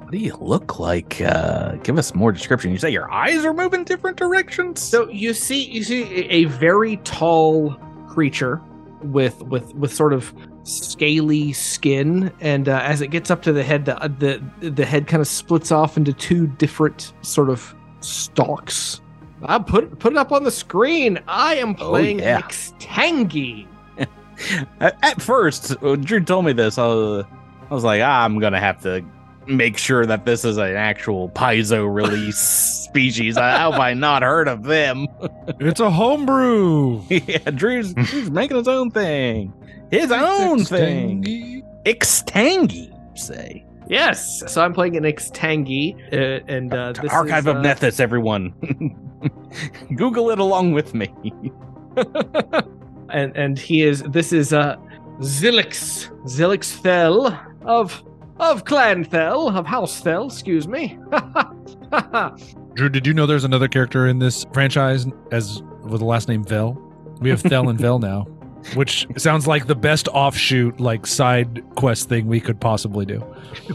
What do you look like? Uh, give us more description. You say your eyes are moving different directions. So you see, you see a, a very tall creature with with with sort of scaly skin, and uh, as it gets up to the head, the the, the head kind of splits off into two different sort of stalks. I put put it up on the screen. I am Oh, playing yeah. Xtangi. <laughs> At, at first, when Drew told me this, I was, I was like, ah, I'm gonna have to make sure that this is an actual Paizo release <laughs> species. I how have I not heard of them? <laughs> It's a homebrew. yeah, Drew's, Drew's making his own thing, his own thing. Ixtangi, you say. Yes, so I'm playing an Xtangi, uh, and uh, this Archive is, of uh, Nethys, everyone. <laughs> Google it along with me. and and he is this is uh Zilix Zilix Thel of of Clan Thel of House Thel, excuse me. <laughs> Drew, did you know there's another character in this franchise as with the last name Vel? We have Thel and Vel now, <laughs> which sounds like the best offshoot, like side quest thing we could possibly do.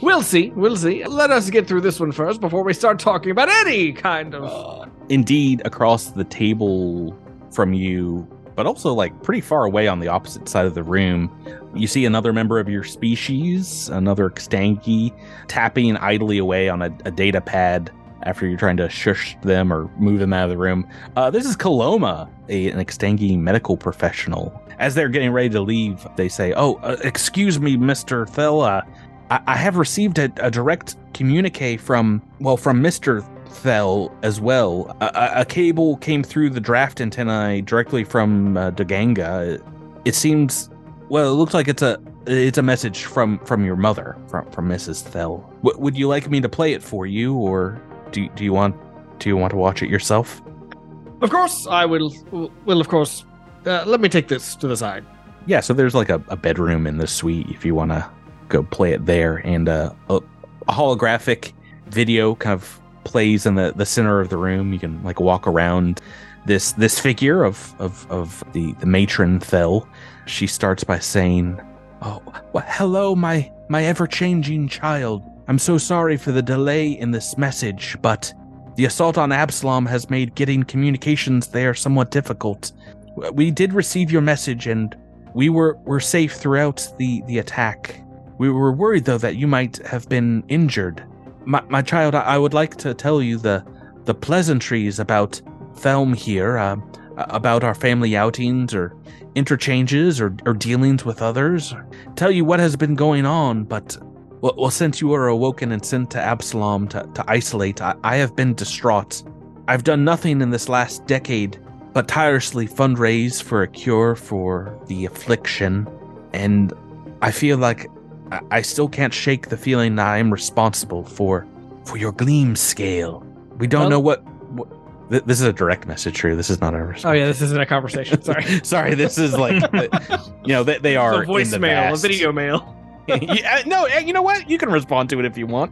we'll see, we'll see. Let us get through this one first before we start talking about any kind of uh, Indeed, across the table from you, but also like pretty far away on the opposite side of the room, you see another member of your species, another Xtangi, tapping idly away on a, a data pad after you're trying to shush them or move them out of the room. Uh, this is Kaloma, a, an Xtangi medical professional. As they're getting ready to leave, they say, Oh, uh, excuse me, Mr. Thel. Uh, I, I have received a, a direct communique from, well, from Mr. Thel as well. A, a, a cable came through the draft antennae directly from uh, Daganga. It seems, well, it looks like it's a it's a message from from your mother, from from Mrs. Thel. W- would you like me to play it for you, or do do you want do you want to watch it yourself? Of course I will will of course uh, let me take this to the side. Yeah, so there's like a, a bedroom in the suite if you want to go play it there, and uh, a, a holographic video kind of plays in the, the center of the room. You can like walk around this this figure of of, of the the matron Thel. She starts by saying, "Oh, well, hello, my my ever changing child. I'm so sorry for the delay in this message, but the assault on Absalom has made getting communications there somewhat difficult. We did receive your message and." We were, were safe throughout the, the attack. We were worried, though, that you might have been injured. My, my child, I, I would like to tell you the, the pleasantries about Thelm here, uh, about our family outings or interchanges or, or dealings with others. Tell you what has been going on, but well, well since you were awoken and sent to Absalom to, to isolate, I, I have been distraught. I've done nothing in this last decade but tirelessly fundraise for a cure for the affliction, and I feel like I- I still can't shake the feeling that I am responsible for for your gleam scale. We don't Well- know what. what th- this is a direct message, True. This is not a response. Oh yeah, this isn't a conversation. <laughs> Sorry. Sorry, this is like, <laughs> you know, they, they are a voicemail, in the a video mail. <laughs> yeah, no, eh, you know what? You can respond to it if you want.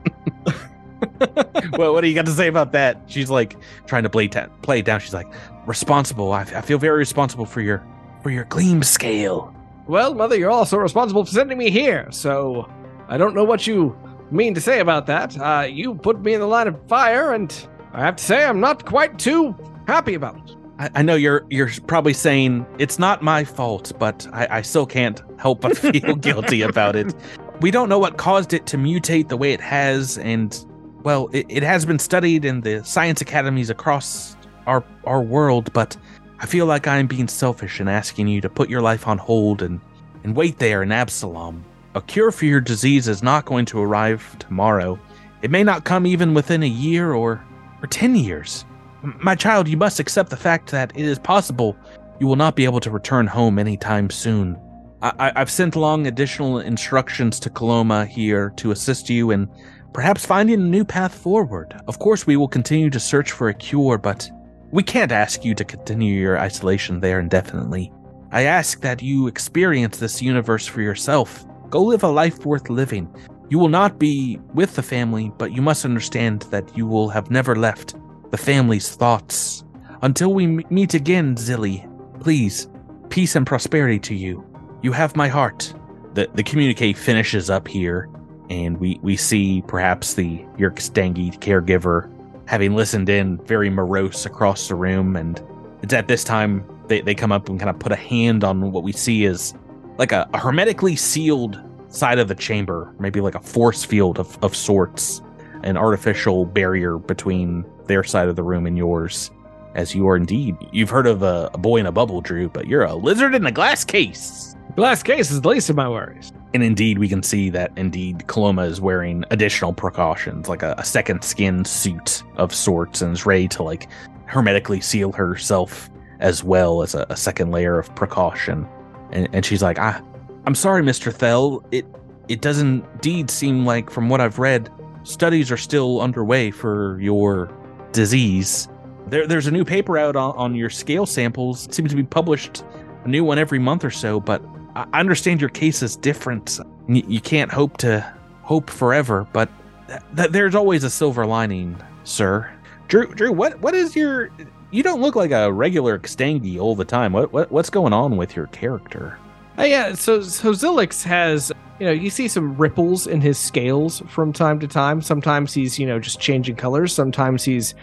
well, what do you got to say about that? She's like trying to play ta- play it down. She's like, responsible. I, I feel very responsible for your for your gleam scale. Well, mother, you're also responsible for sending me here, so I don't know what you mean to say about that. Uh, you put me in the line of fire, and I have to say I'm not quite too happy about it. I, I know you're you're probably saying it's not my fault, but I, I still can't help but <laughs> feel guilty about it. <laughs> We don't know what caused it to mutate the way it has, and well, it, it has been studied in the science academies across our our world, but I feel like I'm being selfish and asking you to put your life on hold and, and wait there in Absalom. A cure for your disease is not going to arrive tomorrow. It may not come even within a year or or ten years. M- My child, you must accept the fact that it is possible you will not be able to return home anytime soon. I, I, I've sent along additional instructions to Coloma here to assist you in perhaps finding a new path forward. Of course, we will continue to search for a cure, but we can't ask you to continue your isolation there indefinitely. I ask that you experience this universe for yourself. Go live a life worth living. You will not be with the family, but you must understand that you will have never left the family's thoughts. Until we meet again, Zilly, please, peace and prosperity to you. You have my heart. The the communique finishes up here, and we we see perhaps the Xtangi caregiver having listened in, very morose across the room, and it's at this time they, they come up and kind of put a hand on what we see is like a, a hermetically sealed side of the chamber, maybe like a force field of, of sorts, an artificial barrier between their side of the room and yours. As you are indeed, you've heard of a, a boy in a bubble, Drew, but you're a lizard in a glass case. Glass case is the least of my worries. And indeed, we can see that indeed Coloma is wearing additional precautions, like a, a second skin suit of sorts, and is ready to like hermetically seal herself as well as a, a second layer of precaution. And, and she's like, ah, I'm sorry, Mr. Thel. It it does indeed seem like, from what I've read, studies are still underway for your disease. There, there's a new paper out on, on your scale samples. It seems to be published a new one every month or so, but I I understand your case is different. Y- You can't hope to hope forever, but th- th- there's always a silver lining, sir. Drew, Drew, what what is your? You don't look like a regular Xtangi all the time. What what what's going on with your character? Oh yeah, so so Zilix has you know you see some ripples in his scales from time to time. Sometimes he's you know just changing colors. Sometimes he's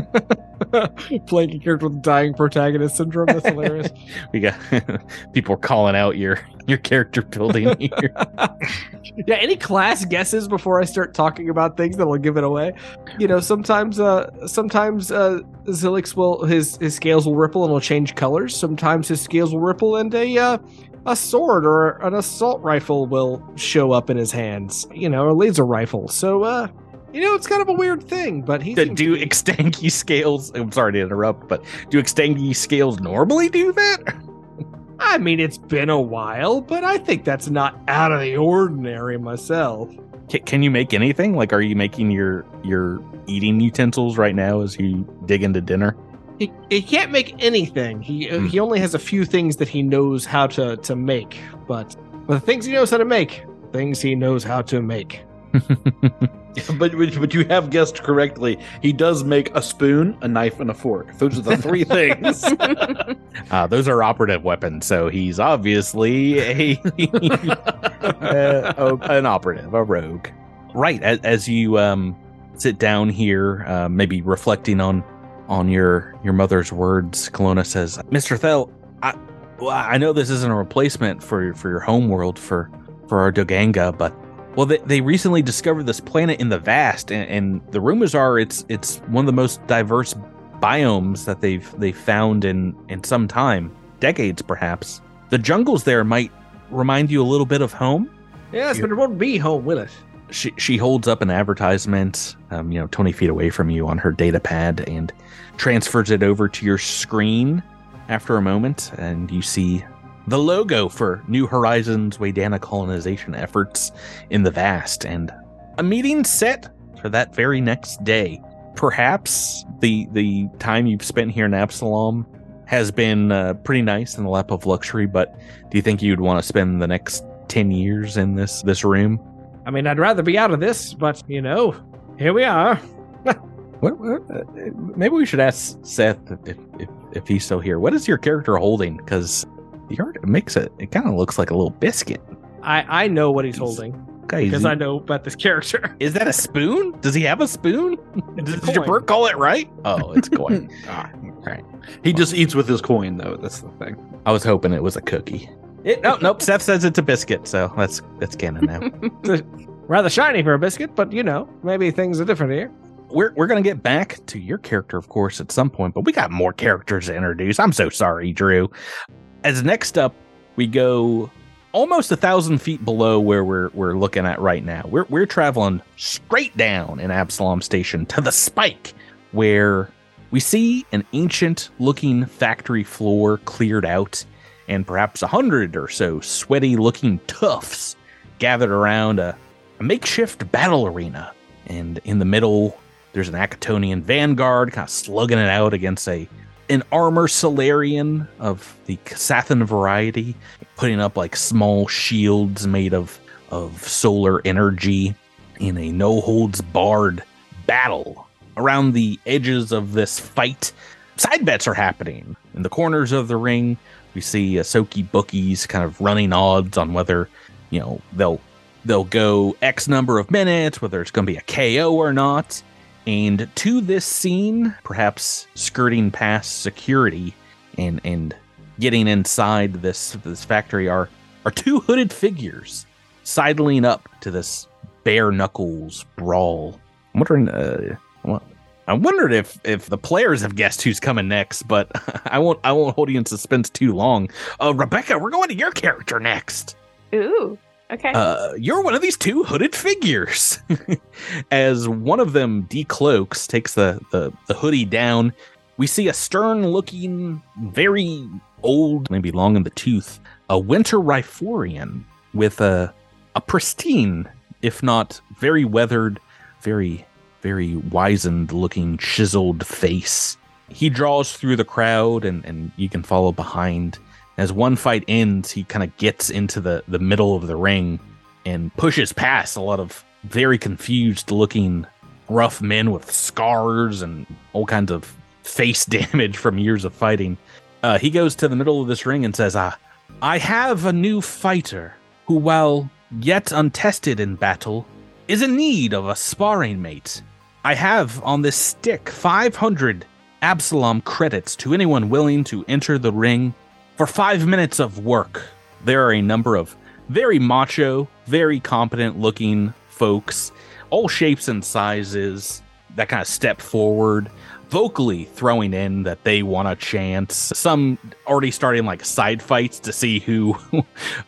<laughs> playing a character with dying protagonist syndrome. That's hilarious. <laughs> We got <laughs> people calling out your your character building here. yeah, any class guesses before I start talking about things that'll give it away? You know, sometimes uh sometimes uh Zilix will his his scales will ripple and will change colors. Sometimes his scales will ripple and a uh a sword or an assault rifle will show up in his hands. You know, a laser rifle. So uh you know, it's kind of a weird thing, but he Do- do to <laughs> scales? I'm sorry to interrupt, but do Xtangi scales normally do that? <laughs> I mean, it's been a while, but I think that's not out of the ordinary myself. Can, can you make anything? Like, are you making your your eating utensils right now as you dig into dinner? He, he can't make anything. He Hmm. he only has a few things that he knows how to to make, but but the things he knows how to make, things he knows how to make. <laughs> <laughs> But, but you have guessed correctly. He does make a spoon, a knife, and a fork. Those are the three <laughs> things. <laughs> Uh, those are operative weapons, so he's obviously a, uh, an operative, a rogue. Right. As, as you um, sit down here, uh, maybe reflecting on on your your mother's words, Kelowna says, "Mr. Thel, I well, I know this isn't a replacement for for your home world for for our Doganga, but well, they, they recently discovered this planet in the vast, and, and the rumors are it's it's one of the most diverse biomes that they've they've found in in some time, decades perhaps. The jungles there might remind you a little bit of home. Yes, You- but it won't be home, will it? She she holds up an advertisement, um, you know, twenty feet away from you on her data pad, and transfers it over to your screen. After a moment, and you see the logo for New Horizons Waydana colonization efforts in the vast, and a meeting set for that very next day. Perhaps the the time you've spent here in Absalom has been uh, pretty nice in the lap of luxury, but do you think you'd want to spend the next ten years in this this room? I mean, I'd rather be out of this, but you know, here we are. <laughs> What, what uh, maybe we should ask Seth if, if if he's still here. What is your character holding? Because the art makes it. It kind of looks like a little biscuit. I I know what he's holding Okay, because is, I know about this character. <laughs> is that a spoon? Does he have a spoon? It's a Did your coin. bird call it right? Oh, it's coin. <laughs> ah, right. he just eats with his coin, though. That's the thing. I was hoping it was a cookie. It, no, nope. Seth says it's a biscuit, so that's that's canon now. <laughs> Rather shiny for a biscuit, but you know, maybe things are different here. we're we're gonna get back to your character, of course, at some point, but we got more characters to introduce. I'm so sorry, Drew. As next up, we go almost a thousand feet below where we're we're looking at right now. We're we're traveling straight down in Absalom Station to the spike, where we see an ancient looking factory floor cleared out, and perhaps a hundred or so sweaty looking toughs gathered around a, a makeshift battle arena. And in the middle, there's an Akitonian vanguard kind of slugging it out against a an armor Solarian of the Kasathan variety, putting up like small shields made of of solar energy in a no holds barred battle. Around the edges of this fight, side bets are happening. In the corners of the ring, we see Ysoki bookies kind of running odds on whether, you know, they'll they'll go X number of minutes, whether it's going to be a KO or not. And to this scene, perhaps skirting past security and and getting inside this this factory are are two hooded figures sidling up to this bare knuckles brawl. I'm wondering, uh, well, I wondered if if the players have guessed who's coming next, but <laughs> I won't I won't hold you in suspense too long. Uh, Rebecca, we're going to your character next. Ooh. Okay. Uh, you're one of these two hooded figures. <laughs> As one of them decloaks, takes the, the, the hoodie down, we see a stern looking, very old, maybe long in the tooth, a winter Ryphorian with a, a pristine, if not very weathered, very, very wizened looking, chiseled face. He draws through the crowd and, and you can follow behind. As one fight ends, he kind of gets into the, the middle of the ring and pushes past a lot of very confused looking rough men with scars and all kinds of face <laughs> damage from years of fighting. Uh, he goes to the middle of this ring and says, uh, I have a new fighter who, while yet untested in battle, is in need of a sparring mate. I have on this stick 500 Absalom credits to anyone willing to enter the ring for five minutes of work. There are a number of very macho, very competent looking folks, all shapes and sizes, that kind of step forward, vocally throwing in that they want a chance. Some already starting like side fights to see who <laughs>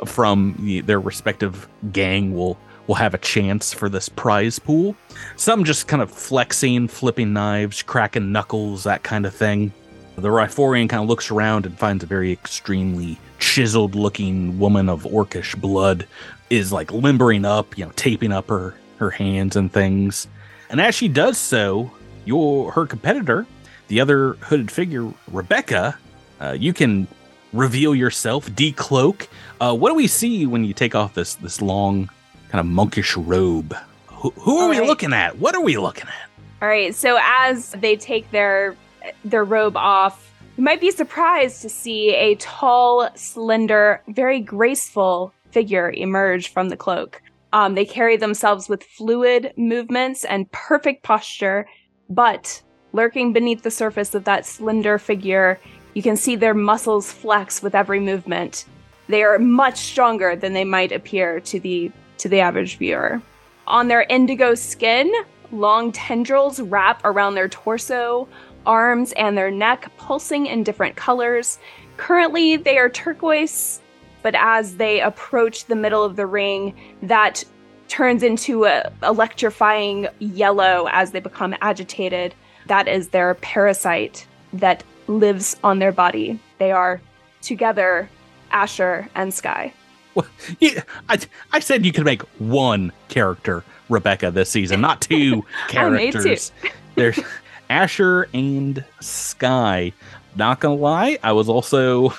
from the, their respective gang will will have a chance for this prize pool. Some just kind of flexing, flipping knives, cracking knuckles, that kind of thing. The Ryphorian kind of looks around and finds a very extremely chiseled looking woman of orcish blood is like limbering up, you know, taping up her her hands and things. And as she does so, your her competitor, the other hooded figure, Rebecca, uh, you can reveal yourself, decloak. Uh, what do we see when you take off this this long kind of monkish robe? Who, who are we looking at? What are we looking at? All right. So as they take their their robe off, you might be surprised to see a tall, slender, very graceful figure emerge from the cloak. Um, they carry themselves with fluid movements and perfect posture, but lurking beneath the surface of that slender figure, you can see their muscles flex with every movement. They are much stronger than they might appear to the to the average viewer. On their indigo skin, long tendrils wrap around their torso, arms, and their neck, pulsing in different colors. Currently, they are turquoise, but as they approach the middle of the ring, that turns into a electrifying yellow as they become agitated. That is their parasite that lives on their body. They are together Asher and Sky. <laughs> Yeah, I, I said you could make one character Rebecca this season, not two <laughs> I made two. characters. There's <laughs> Asher and Sky. Not gonna lie, I was also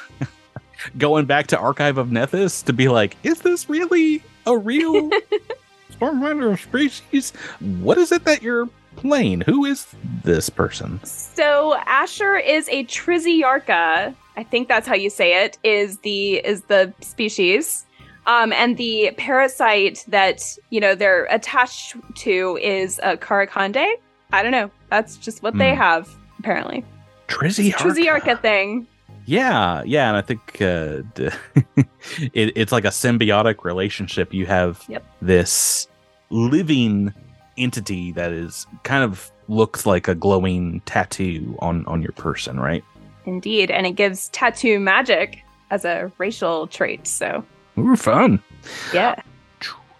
<laughs> going back to Archive of Nethys to be like, is this really a real <laughs> Starfinder species? What is it that you're playing? Who is this person? So Asher is a Triziarca. I think that's how you say it. Is the is the species, um, and the parasite that you know they're attached to is a Karakande. I don't know. That's just what they Hmm. have apparently. Triziarca. Triziarca thing. Yeah, yeah, and I think uh, <laughs> it, it's like a symbiotic relationship. You have Yep. this living entity that is kind of looks like a glowing tattoo on on your person, right? Indeed, and it gives tattoo magic as a racial trait. So Ooh, fun. yeah.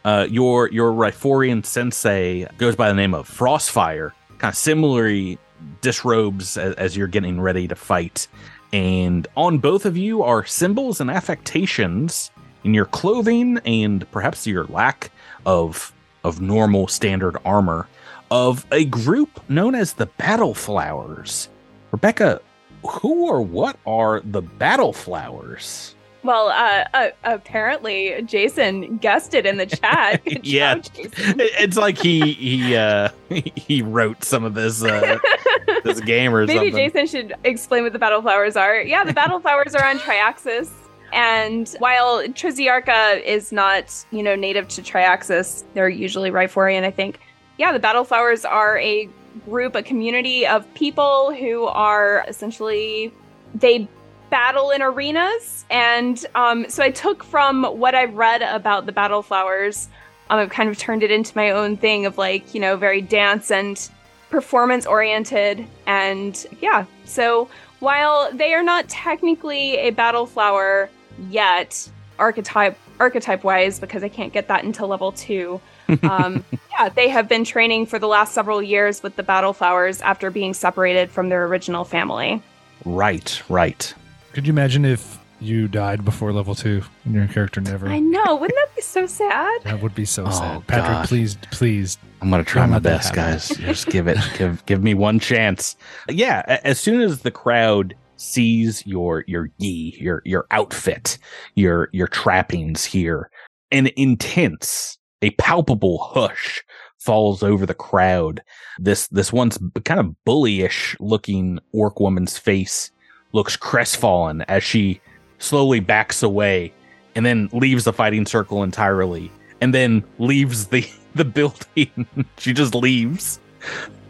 Uh, your your Ryphorian sensei goes by the name of Frostfire, kind of similarly disrobes as, as you're getting ready to fight. And on both of you are symbols and affectations in your clothing and perhaps your lack of of normal standard armor of a group known as the Battle Flowers. Rebecca, who or what are the Battle Flowers? Well, uh, uh, apparently Jason guessed it in the chat. <laughs> Yeah. job, Jason. It's like he he uh <laughs> he wrote some of this uh <laughs> this game or something. Maybe something. Jason should explain what the battle flowers are. Yeah, the battle flowers are on Triaxus. And while Triziarca is not, you know, native to Triaxus, they're usually Ryphorian, I think. Yeah, the battle flowers are a group, a community of people who are essentially they battle in arenas. And um, so I took from what I've read about the battle flowers, um, I've kind of turned it into my own thing of like, you know, very dance and performance oriented and yeah so while they are not technically a battle flower yet archetype archetype wise because i can't get that until level two <laughs> um, yeah they have been training for the last several years with the battle flowers after being separated from their original family Right, right. Could you imagine if you died before level two and your character never? i know wouldn't that be so sad That would be so Oh, sad. Patrick, God. please, please. I'm gonna try Don't my let that best, happen. guys. Just give it, give give me one chance. Yeah, a- as soon as the crowd sees your your gi, your your outfit, your your trappings here, an intense, a palpable hush falls over the crowd. This this once kind of bullyish looking orc woman's face looks crestfallen as she slowly backs away and then leaves the fighting circle entirely and then leaves the <laughs> the building. <laughs> she just leaves.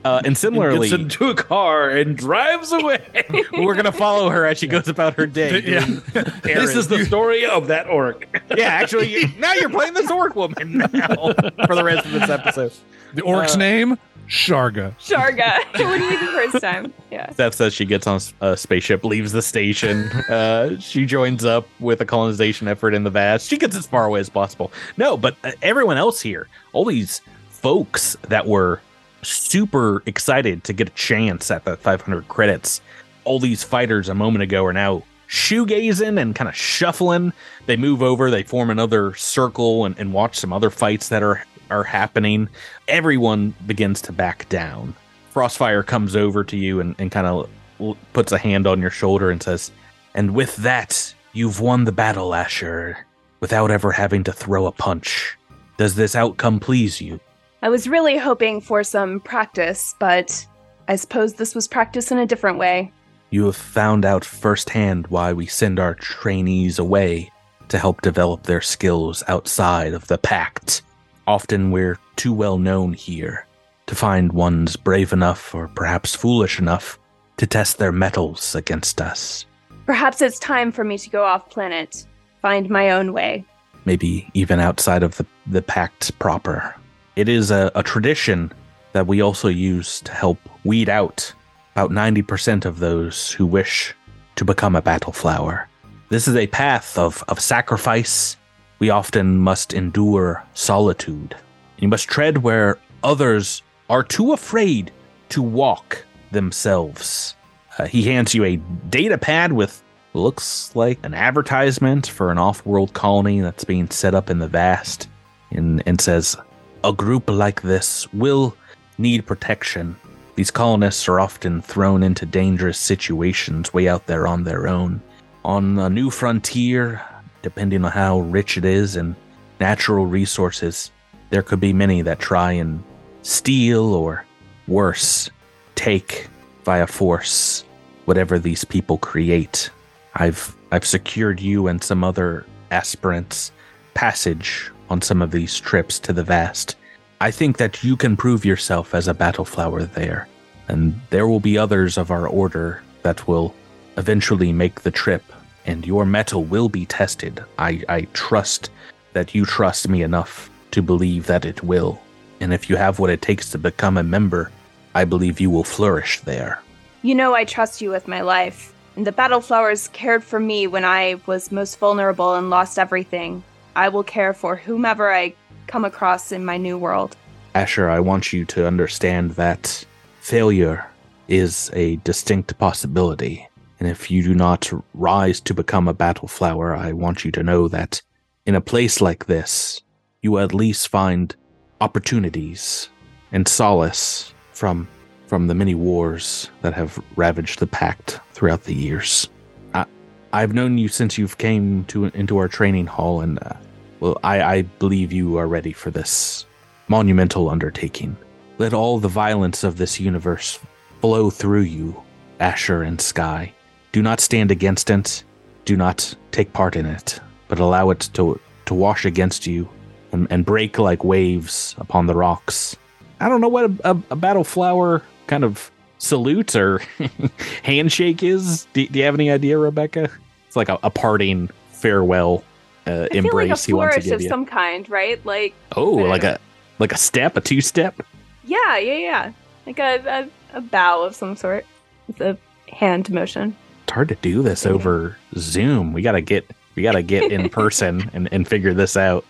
Uh, and similarly, gets into a car and drives away. <laughs> we're gonna follow her as she goes about her day. Yeah. doing this is the story of that orc. yeah, actually, you, now you're playing this orc woman now for the rest of this episode. The orc's Uh, name, Sharga. sharga what do you be the first time yeah Steph says she gets on a spaceship, leaves the station. <laughs> Uh, she joins up with a colonization effort in the vast. She gets as far away as possible. No, but uh, everyone else here, all these folks that were super excited to get a chance at the 500 credits, all these fighters a moment ago are now shoegazing and kind of shuffling. They move over, they form another circle and, and watch some other fights that are are happening. Everyone begins to back down. Frostfire comes over to you and, and kind of l- puts a hand on your shoulder and says, And with that, you've won the battle, Asher, without ever having to throw a punch. Does this outcome please you? I was really hoping for some practice, but I suppose this was practice in a different way. You have found out firsthand why we send our trainees away to help develop their skills outside of the pact. Often we're too well known here to find ones brave enough or perhaps foolish enough to test their mettle against us. Perhaps it's time for me to go off planet, find my own way. maybe even outside of the, the pact proper. It is a, a tradition that we also use to help weed out about 90% of those who wish to become a battle flower. This is a path of, of sacrifice. We often must endure solitude. You must tread where others are too afraid to walk themselves. Uh, he hands you a data pad with looks like an advertisement for an off-world colony that's being set up in the vast and, and says a group like this will need protection these colonists are often thrown into dangerous situations way out there on their own on a new frontier depending on how rich it is and natural resources there could be many that try and steal or worse take via force whatever these people create I've I've secured you and some other aspirants passage on some of these trips to the vast. I think that you can prove yourself as a battle flower there, and there will be others of our order that will eventually make the trip, and your metal will be tested. I, I trust that you trust me enough to believe that it will. And if you have what it takes to become a member, I believe you will flourish there. You know I trust you with my life, and the battle flowers cared for me when I was most vulnerable and lost everything. I will care for whomever I come across in my new world. Asher, I want you to understand that failure is a distinct possibility. And if you do not rise to become a battle flower, I want you to know that in a place like this, you at least find opportunities and solace from from the many wars that have ravaged the pact throughout the years. I, I've known you since you've came to into our training hall, and uh, well, I, I believe you are ready for this monumental undertaking. Let all the violence of this universe flow through you, Asher and Sky. Do not stand against it. Do not take part in it, but allow it to to wash against you and, and break like waves upon the rocks. I don't know what a, a, a battle flower kind of salute or <laughs> handshake is. Do, do you have any idea, Rebecca? It's like a, a parting farewell uh, I embrace like a flourish give of you. some kind, right? Like oh, like a like a step, a two step. yeah, yeah, yeah, like a, a a bow of some sort with a hand motion. It's hard to do this over Zoom. We gotta get we gotta get in <laughs> person and, and figure this out.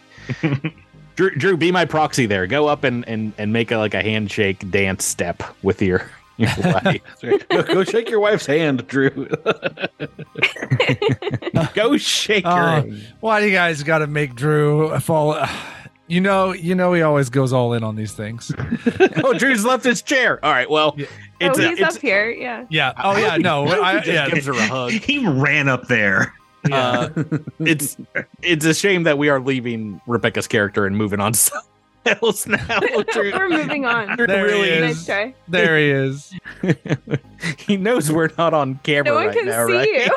<laughs> Drew, Drew, be my proxy there. Go up and, and, and make a, like a handshake dance step with your, <laughs> your wife. go, go shake your wife's hand, Drew. Go shake her. Oh. Why do you guys got to make Drew fall? You know, you know, he always goes all in on these things. <laughs> oh, Drew's left his chair. All right. Well, Yeah. it's oh, a, he's it's, up here. Yeah. Yeah. Oh yeah. No. <laughs> I, just yeah. gives her a hug. he ran up there. Uh, it's it's a shame that we are leaving Rebecca's character and moving on to something else now. <laughs> We're moving on. Drew There he really is. Nice try. There he is. <laughs> he knows we're not on camera No one right can now, see right? you.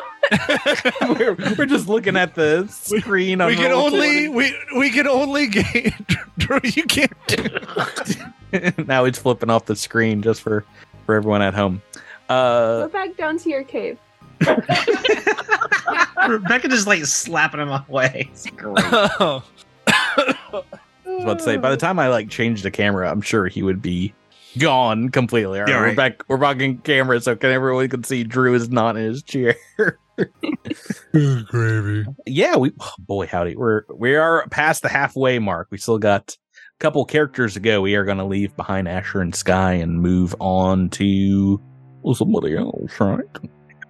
<laughs> we're, we're just looking at the screen. on we can only Roll20. we we can only get You can't. now he's flipping off the screen just for for everyone at home. Uh, Go back down to your cave. Rebecca just like slapping him away. It's great. Oh. I was about to say, by the time I like changed the camera, I'm sure he would be gone completely. All right, Yeah, we're back. We're back in camera, so can everyone can see Drew is not in his chair. <laughs> Gravy. yeah, we oh, boy howdy, we're we are past the halfway mark. We still got a couple characters to go. We are going to leave behind Asher and Sky and move on to well, somebody else, right?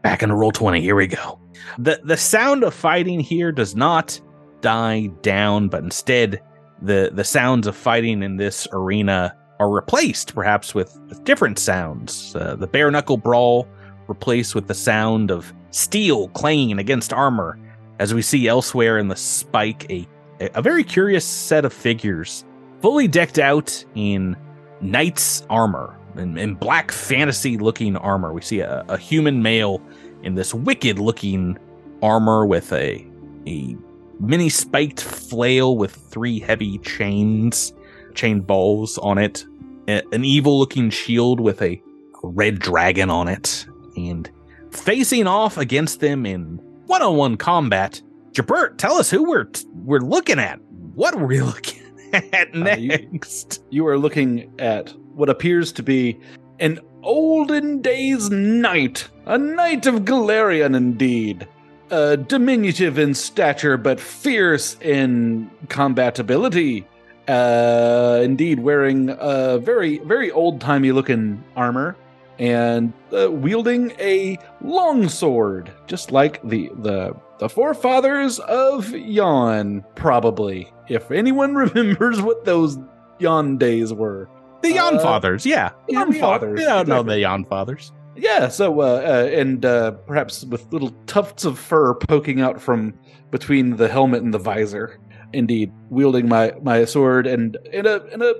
Back into roll twenty. Here we go. the The sound of fighting here does not die down, but instead the the sounds of fighting in this arena are replaced, perhaps with, different sounds. Uh, the bare knuckle brawl replaced with the sound of steel clanging against armor, as we see elsewhere in the spike a a very curious set of figures, fully decked out in knight's armor in, in black fantasy looking armor. We see a, a human male in this wicked looking armor with a a mini spiked flail with three heavy chains, chain balls on it, a- an evil looking shield with a red dragon on it, and facing off against them in one on one combat. Jabert, tell us who we're we're looking at. What are we <laughs> looking at Uh, you- next? you are looking at what appears to be an olden days knight, a knight of Golarion indeed. Uh, diminutive in stature, but fierce in combatability. Uh, indeed, wearing a very, very old timey looking armor and uh, wielding a longsword, just like the the the forefathers of Yon, probably. If anyone <laughs> remembers what those Yon days were. The Yon Uh, Fathers, yeah. Yon Fathers, all know the Yon Fathers. Yeah, so uh, uh and uh perhaps with little tufts of fur poking out from between the helmet and the visor. Indeed, wielding my my sword and in a in a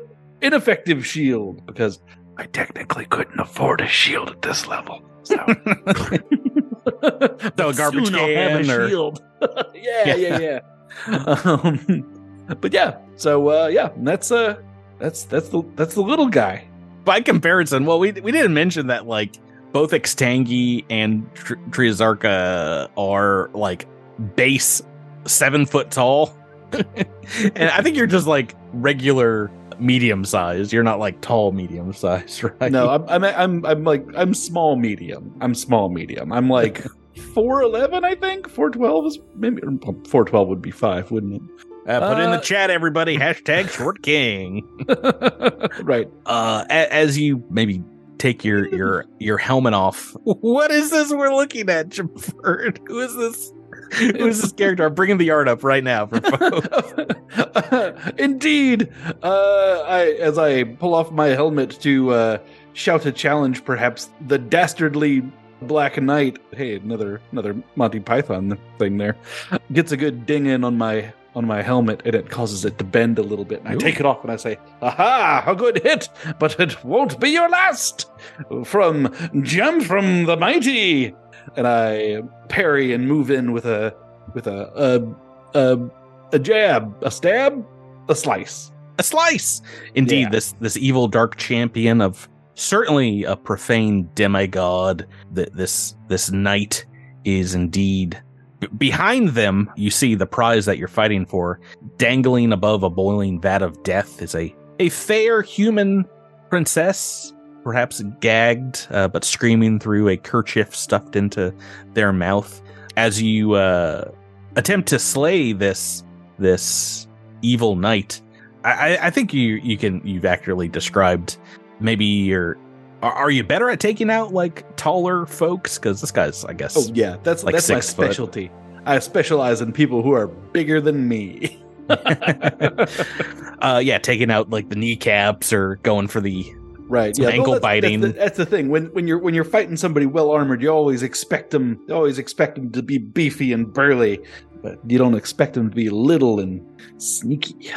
ineffective shield because I technically couldn't afford a shield at this level. So, <laughs> <laughs> So garbage Soon can or- shield. <laughs> yeah, yeah, yeah. um, but yeah, so uh yeah, that's uh that's that's the that's the little guy. By comparison, well, we we didn't mention that like both Xtangi and Tr- Triazarca are like base seven foot tall, <laughs> and I think you're just like regular medium size. You're not like tall medium size, <laughs> right? No, I'm, I'm I'm I'm like I'm small medium. I'm small medium. I'm like <laughs> four eleven, I think. Four twelve is maybe four twelve would be five, wouldn't Uh, put in the Uh, chat, everybody. Hashtag Short King. right. Uh, a- as you maybe take your your your helmet off. What is this we're looking at, Jabbird? Who is this? Who is this character? I'm bringing the art up right now for folks. <laughs> Indeed, uh, I as I pull off my helmet to uh, shout a challenge, perhaps the dastardly Black Knight. Hey, another another Monty Python thing there gets a good ding in on my on my helmet, and it causes it to bend a little bit. And I Ooh. take it off and I say, "Aha! A good hit, but it won't be your last." From Jump from the Mighty, and I parry and move in with a with a a a, a jab, a stab, a slice. a slice. Indeed, Yeah. this this evil dark champion of certainly a profane demigod. That this this knight is indeed behind them. You see the prize that you're fighting for, dangling above a boiling vat of death, is a a fair human princess. Perhaps gagged, uh, but screaming through a kerchief stuffed into their mouth. As you uh, attempt to slay this this evil knight, I, I- think you you can you've accurately described maybe you're are, you better at taking out like taller folks because this guy's I guess Oh yeah, that's Like that's my six foot. specialty. I specialize in people who are bigger than me. <laughs> <laughs> uh yeah taking out like the kneecaps or going for the right? Yeah, ankle well, that's, biting. That's the, that's the thing. When when you're when you're fighting somebody well armored, you always expect them. You always expect them to be beefy and burly, but you don't expect them to be little and sneaky.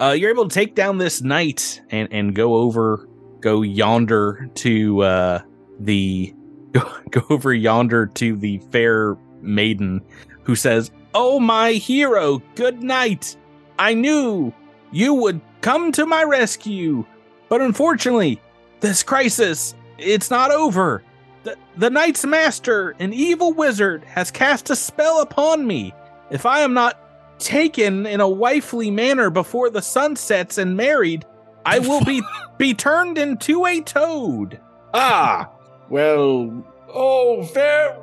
uh you're able to take down this knight and and go over go yonder to uh the go, <laughs> go over yonder to the fair maiden who says oh my hero good night. I knew you would come to my rescue but unfortunately this crisis it's not over. The, the knight's master an evil wizard has cast a spell upon me. If i am not taken in a wifely manner before the sun sets and married, I will be be turned into a toad. Ah, well, oh, fair,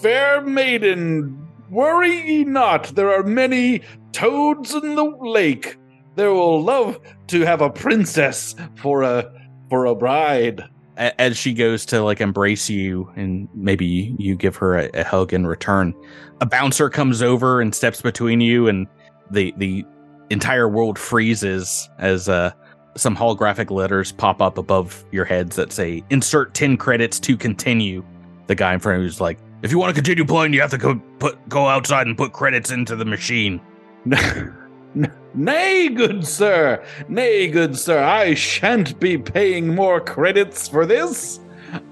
fair maiden, worry ye not. There are many toads in the lake. They will love to have a princess for a for a bride. As she goes to like embrace you, and maybe you, you give her a, a hug in return, a bouncer comes over and steps between you, and the the entire world freezes as uh some holographic letters pop up above your heads that say "Insert ten credits to continue." The guy in front of you's like, "If you want to continue playing, you have to go put go outside and put credits into the machine." <laughs> Nay, good sir, nay, good sir, I shan't be paying more credits for this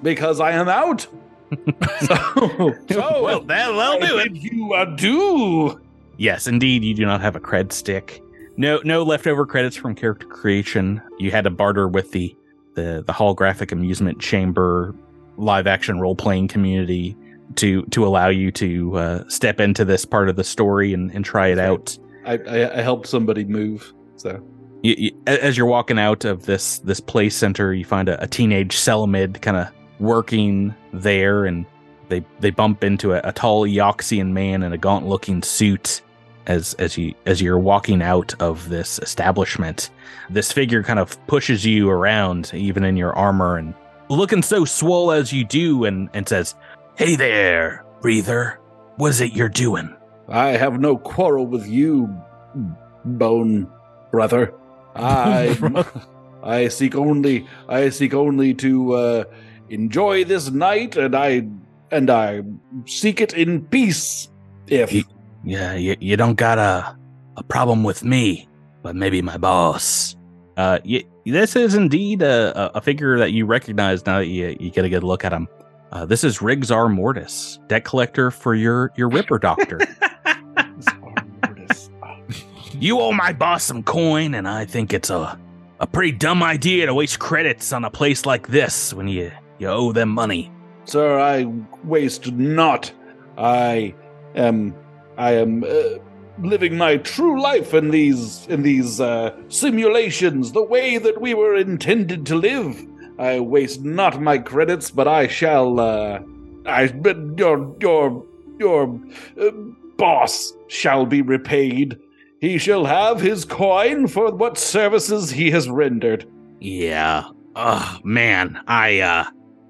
because I am out. <laughs> so, <laughs> so well, that'll do it. you adieu. Yes, indeed, you do not have a cred stick. No, no leftover credits from character creation. You had to barter with the the the holographic amusement chamber live action role playing community to to allow you to uh, step into this part of the story and, and try it out. I, I, I helped somebody move, so You, you, as you're walking out of this this play center, you find a, a teenage Selamid kind of working there, and they they bump into a, a tall Eoxian man in a gaunt looking suit. As as you as you're walking out of this establishment, this figure kind of pushes you around, even in your armor, and looking so swole as you do, and and says, "Hey there, breather, what is it you're doing?" I have no quarrel with you, bone brother. I <laughs> I seek only I seek only to uh, enjoy this night, and I and I seek it in peace. If Ye- Yeah, you, you don't got a a problem with me, but maybe my boss. Uh, y this is indeed a, a- a figure that you recognize now that you, you get a good look at him. Uh, this is Rigzar Mortis, debt collector for your your Ripper Doctor. <laughs> <laughs> you owe my boss some coin, and I think it's a a pretty dumb idea to waste credits on a place like this when you you owe them money. Sir, I waste not. I am I am uh, living my true life in these in these uh, simulations, the way that we were intended to live. I waste not my credits, but I shall. Uh, I but your your your uh, boss shall be repaid. He shall have his coin for what services he has rendered. Yeah, Oh man, I uh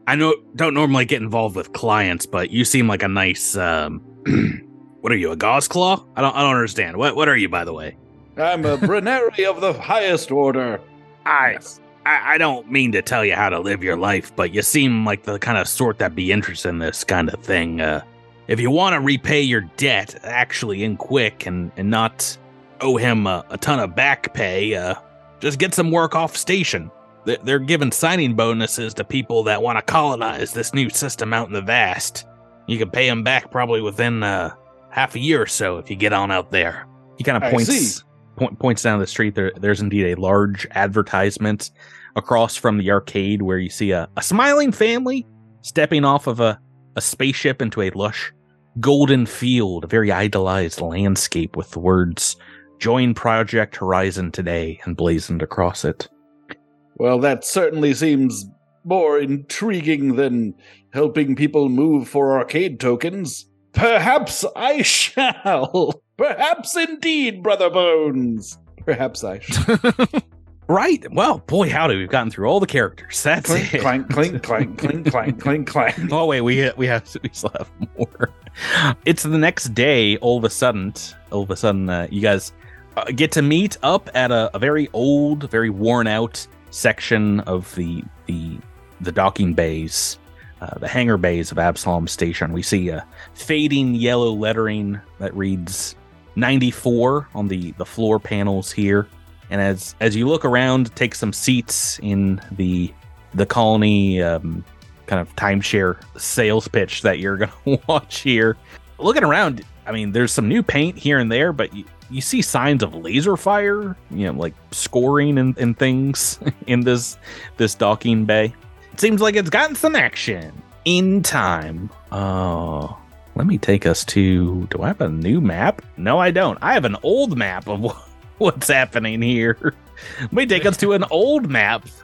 I know don't normally get involved with clients, but you seem like a nice um <clears throat> what are you, a gauze claw? I don't I don't understand. What what are you by the way? I'm a Bruneri of the highest order. I, I I don't mean to tell you how to live your life, but you seem like the kind of sort that'd be interested in this kind of thing. Uh if you want to repay your debt actually in quick and and not owe him a, a ton of back pay, uh just get some work off station. They- They're giving signing bonuses to people that want to colonize this new system out in the vast. You can pay them back probably within uh, half a year or so if you get on out there. He kind of points see. point, points down the street. There, there's indeed a large advertisement across from the arcade where you see a, a smiling family stepping off of a, a spaceship into a lush golden field, a very idolized landscape with the words "Join Project Horizon today" emblazoned across it. Well, that certainly seems more intriguing than helping people move for arcade tokens. Perhaps I shall. <laughs> Perhaps indeed, Brother Bones. Perhaps I shall. <laughs> Right. Well, boy, howdy, we've gotten through all the characters. That's clink, it. clank, clink, clank, clink, clank, clink, clank. <laughs> Oh wait, we we have we still have more. It's the next day. All of a sudden, all of a sudden, uh, you guys uh, get to meet up at a, a very old, very worn out section of the the the docking bays, uh, the hangar bays of Absalom Station. We see a fading yellow lettering that reads 94 on the the floor panels here. And as as you look around, take some seats in the the colony um, kind of timeshare sales pitch that you're <laughs> to watch here. Looking around, I mean, there's some new paint here and there, but you, you see signs of laser fire, you know, like scoring and, and things <laughs> in this this docking bay. It seems like it's gotten some action in time. Oh, let me take us to. Do I have a new map? No, I don't. I have an old map of <laughs> what's happening here. Let me take us to an old map. <laughs>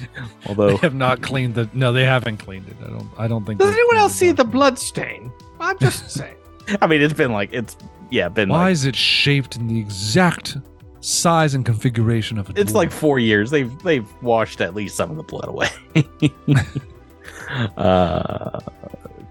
They Although have not cleaned the. No, they haven't cleaned it. I don't. I don't think. Does anyone else see the blood stain? I'm just saying. <laughs> I mean, it's been like it's yeah, been Why like is it shaped in the exact size and configuration of a? it's dwarf? like four years. They've they've washed at least some of the blood away. <laughs> uh,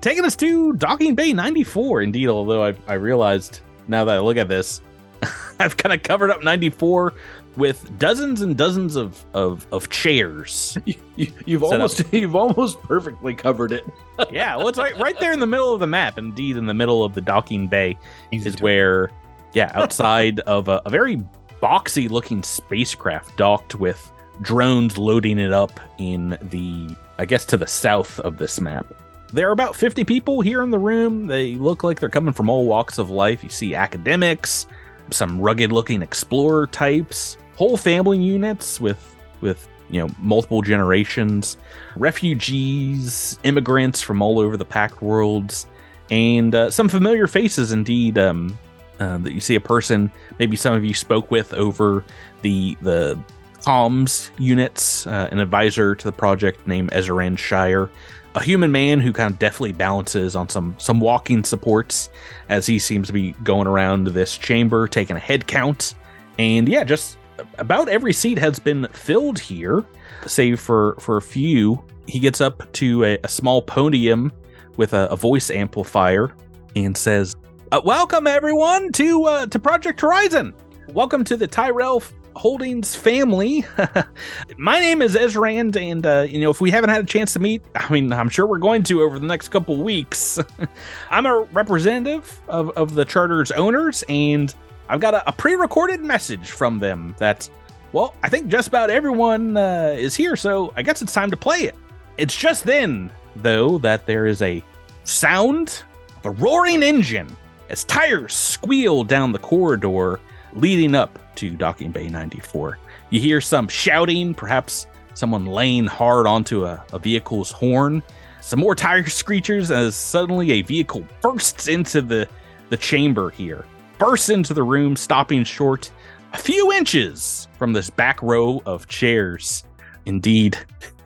taking us to Docking Bay ninety four. Indeed, although I I realized now that I look at this, <laughs> I've kind of covered up ninety four with dozens and dozens of of, of chairs. <laughs> You, you've Set up. almost you've almost perfectly covered it. yeah, well, it's right right there in the middle of the map. Indeed, in the middle of the docking bay. Easy is where, yeah, outside of a, a very boxy looking spacecraft docked with drones loading it up in the, I guess, to the south of this map. There are about 50 people here in the room. They look like they're coming from all walks of life. You see academics, some rugged looking explorer types, whole family units with, with, you know, multiple generations, refugees, immigrants from all over the packed worlds, and uh, some familiar faces indeed. Um, uh, that you see a person maybe some of you spoke with over the the comms units, uh, an advisor to the project named Ezran Shire, a human man who kind of deftly balances on some some walking supports as he seems to be going around this chamber taking a head count, and yeah, just about every seat has been filled here, save for for a few. He gets up to a, a small podium with a, a voice amplifier and says, uh, "Welcome everyone to uh, to Project Horizon. Welcome to the Tyrell Holdings family. <laughs> My name is Ezrand, and uh, you know if we haven't had a chance to meet, I mean I'm sure we're going to over the next couple weeks. <laughs> I'm a representative of of the charter's owners, and I've got a, a pre-recorded message from them that." Well, I think just about everyone uh, is here, so I guess it's time to play it. It's just then, though, that there is a sound a roaring engine as tires squeal down the corridor leading up to Docking Bay 94. You hear some shouting, perhaps someone laying hard onto a, a vehicle's horn. Some more tire screechers as suddenly a vehicle bursts into the, the chamber here, bursts into the room, stopping short a few inches from this back row of chairs. Indeed, <laughs>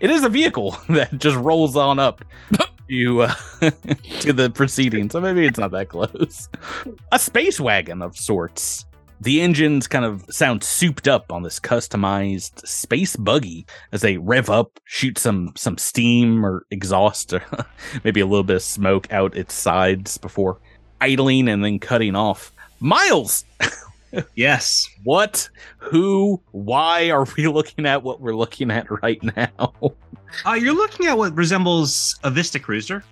it is a vehicle <laughs> that just rolls on up to uh, <laughs> to the proceedings. So maybe it's not that close. A space wagon of sorts. the engines kind of sound souped up on this customized space buggy as they rev up, shoot some some steam or exhaust, or <laughs> maybe a little bit of smoke out its sides before idling and then cutting off. Miles, <laughs> Yes. what, who, why are we <laughs> looking at what we're looking at right now? Uh, you're looking at what resembles a Vista Cruiser.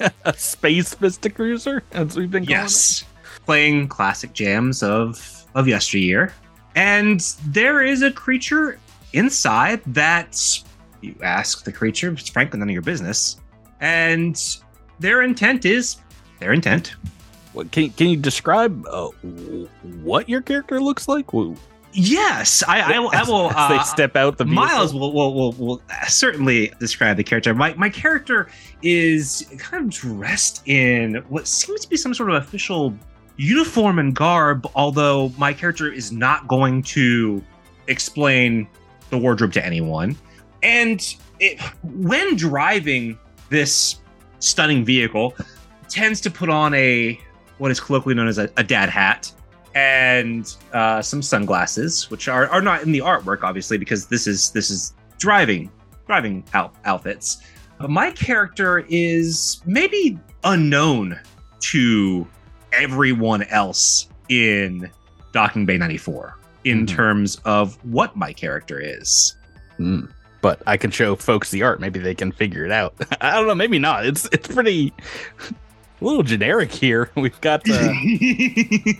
<laughs> a space Vista Cruiser, as we've been calling it? Yes. Playing classic jams of of yesteryear. And there is a creature inside that you ask the creature, it's frankly none of your business. And their intent is their intent. What, can can you describe uh, what your character looks like? Yes, I, I, will- I <laughs> as- will. they uh, step out the vehicle? Miles will, will, will, will certainly describe the character. My, my character is kind of dressed in what seems to be some sort of official uniform and garb, although my character is not going to explain the wardrobe to anyone. And it, when driving this stunning vehicle, tends to put on a what is colloquially known as a, a dad hat and uh, some sunglasses, which are, are not in the artwork, obviously, because this is this is driving driving out, outfits. Uh, my character is maybe unknown to everyone else in Docking Bay 94 in Mhm. terms of what my character is. Mm. But I can show folks the art. Maybe they can figure it out. <laughs> I don't know. Maybe not. It's it's pretty a little generic here. <laughs> We've got uh,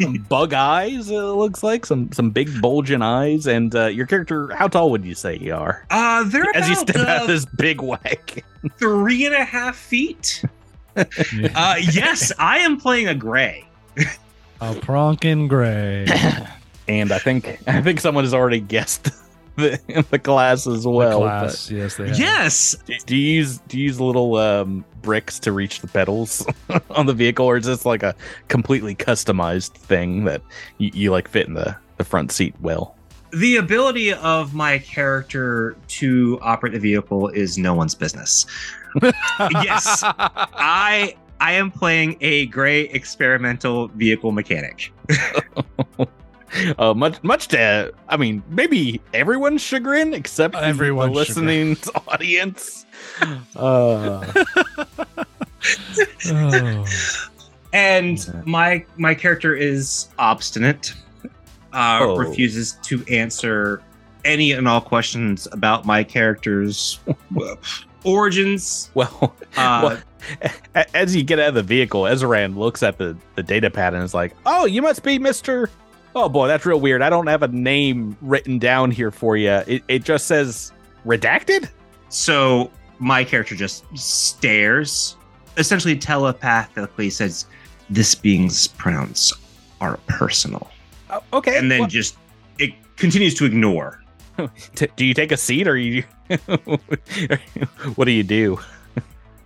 some <laughs> bug eyes. It looks like some some big bulging eyes. And uh, your character, how tall would you say you are? uh, they're As you about, step out uh, this big whack. three and a half feet. Yeah. <laughs> Uh, yes, I am playing a gray. A Pronkin Gray. And I think I think someone has already guessed <laughs> the the class as well. the class. Yes, they have. Yes, Do do you use do you use little um, bricks to reach the pedals <laughs> on the vehicle, or is this like a completely customized thing that you, you like fit in the, the front seat well? the ability of my character to operate the vehicle is no one's business. <laughs> Yes. I I am playing a gray experimental vehicle mechanic. <laughs> uh, much much to I mean maybe everyone's chagrin except the listening <laughs> audience. <laughs> Uh, Oh. And my my character is obstinate. Uh, Oh. refuses to answer any and all questions about my character's origins. well, Uh, A- As you get out of the vehicle, Ezran looks at the, the data pad and is like, "Oh, you must be Mister." Oh boy, that's real weird. I don't have a name written down here for you. It, it just says redacted. So my character just stares, essentially telepathically says, "This being's pronouns are personal," Oh, okay, and then Well, just it continues to ignore. <laughs> do you take a seat or you? <laughs> what do you do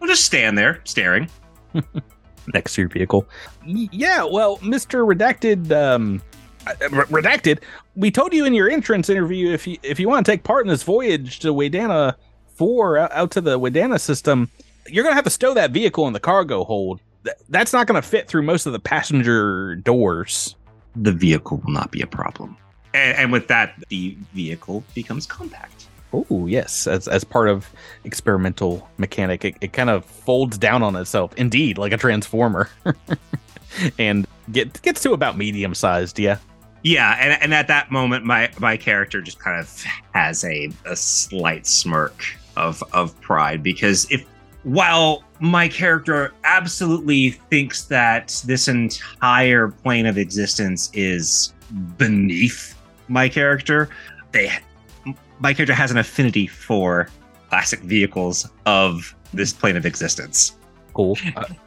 I'll just stand there staring. <laughs> next to your vehicle? Yeah, well, Mister Redacted, um, uh, Uh, redacted. We told you in your entrance interview if you if you want to take part in this voyage to Wadana Four out, out to the Wadana system, you're gonna have to stow that vehicle in the cargo hold. Th- that's not gonna fit through most of the passenger doors. The vehicle will not be a problem, and, and with that, the vehicle becomes compact. Oh yes, as as part of experimental mechanic, it, it kind of folds down on itself, indeed, like a transformer, <laughs> and get gets to about medium sized. Yeah. Yeah, and, and at that moment, my my character just kind of has a, a slight smirk of of pride because if while my character absolutely thinks that this entire plane of existence is beneath my character, they my character has an affinity for classic vehicles of this plane of existence Cool.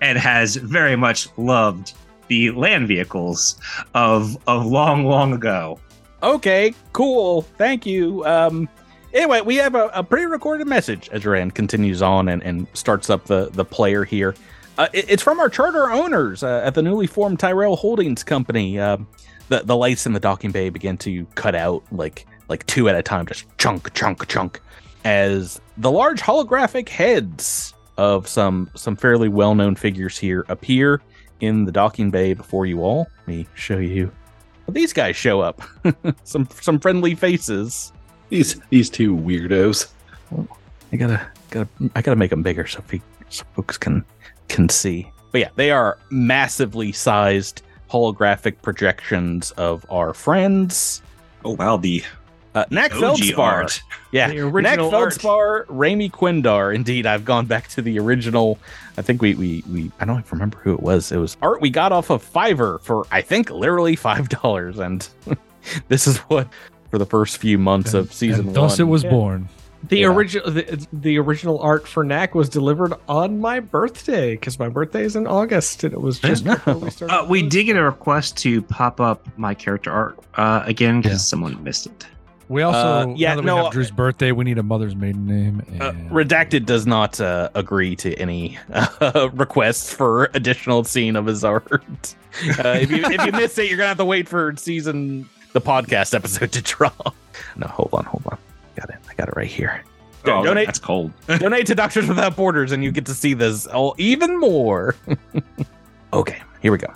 And has very much loved the land vehicles of of long, long ago. okay. Cool. Thank you. Um. Anyway, we have a, a pre-recorded message. As Rand continues on and, and starts up the the player here. Uh, it- it's from our charter owners uh, at the newly formed Tyrell Holdings Company. Um, the the lights in the docking bay begin to cut out like like two at a time, just chunk, chunk, chunk, as the large holographic heads of some some fairly well known figures here appear in the docking bay before you all. Let me show you these guys show up. <laughs> some some friendly faces. These these two weirdos. I gotta gotta I gotta make them bigger so, fe- so folks can can see. But yeah, they are massively sized holographic projections of our friends. Oh wow, the Uh, Knack OG Feldspar. art. Yeah, The Knack original art. Feldspar, Raimi Quindar. Indeed, I've gone back to the original. I think we we we I don't remember who it was. It was art we got off of Fiverr for I think literally five dollars, and <laughs> this is what for the first few months of season and thus one. it was Yeah. born. The Yeah. original the, the original art for Knack was delivered on my birthday because my birthday is in August and it was just before we started. Uh, we did get a request to pop up my character art uh, again because Yeah. someone missed it. We also, Uh, yeah, now that no, we uh, have Drew's birthday, we need a mother's maiden name. Uh, Redacted does not uh, agree to any uh, <laughs> requests for additional scene of his art. Uh, if you if you miss it, you're gonna have to wait for season the podcast episode to <laughs> drop. No, hold on, hold on. Got it. I got it right here. Oh, donate That's cold. <laughs> donate to Doctors Without Borders, and you get to see this all even more. okay, here we go.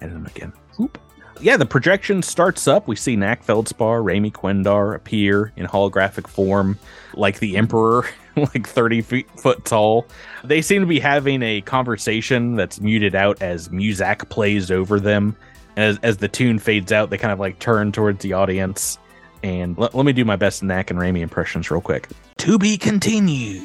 Edit them again. Oop. Yeah, the projection starts up. We see Knack Feldspar, Raimi Quindar appear in holographic form, like the Emperor, <laughs> like 30 feet foot tall. They seem to be having a conversation that's muted out as Muzak plays over them. As, as the tune fades out, they kind of like turn towards the audience. And let, let me do my best Knack and Raimi impressions real quick. To be continued.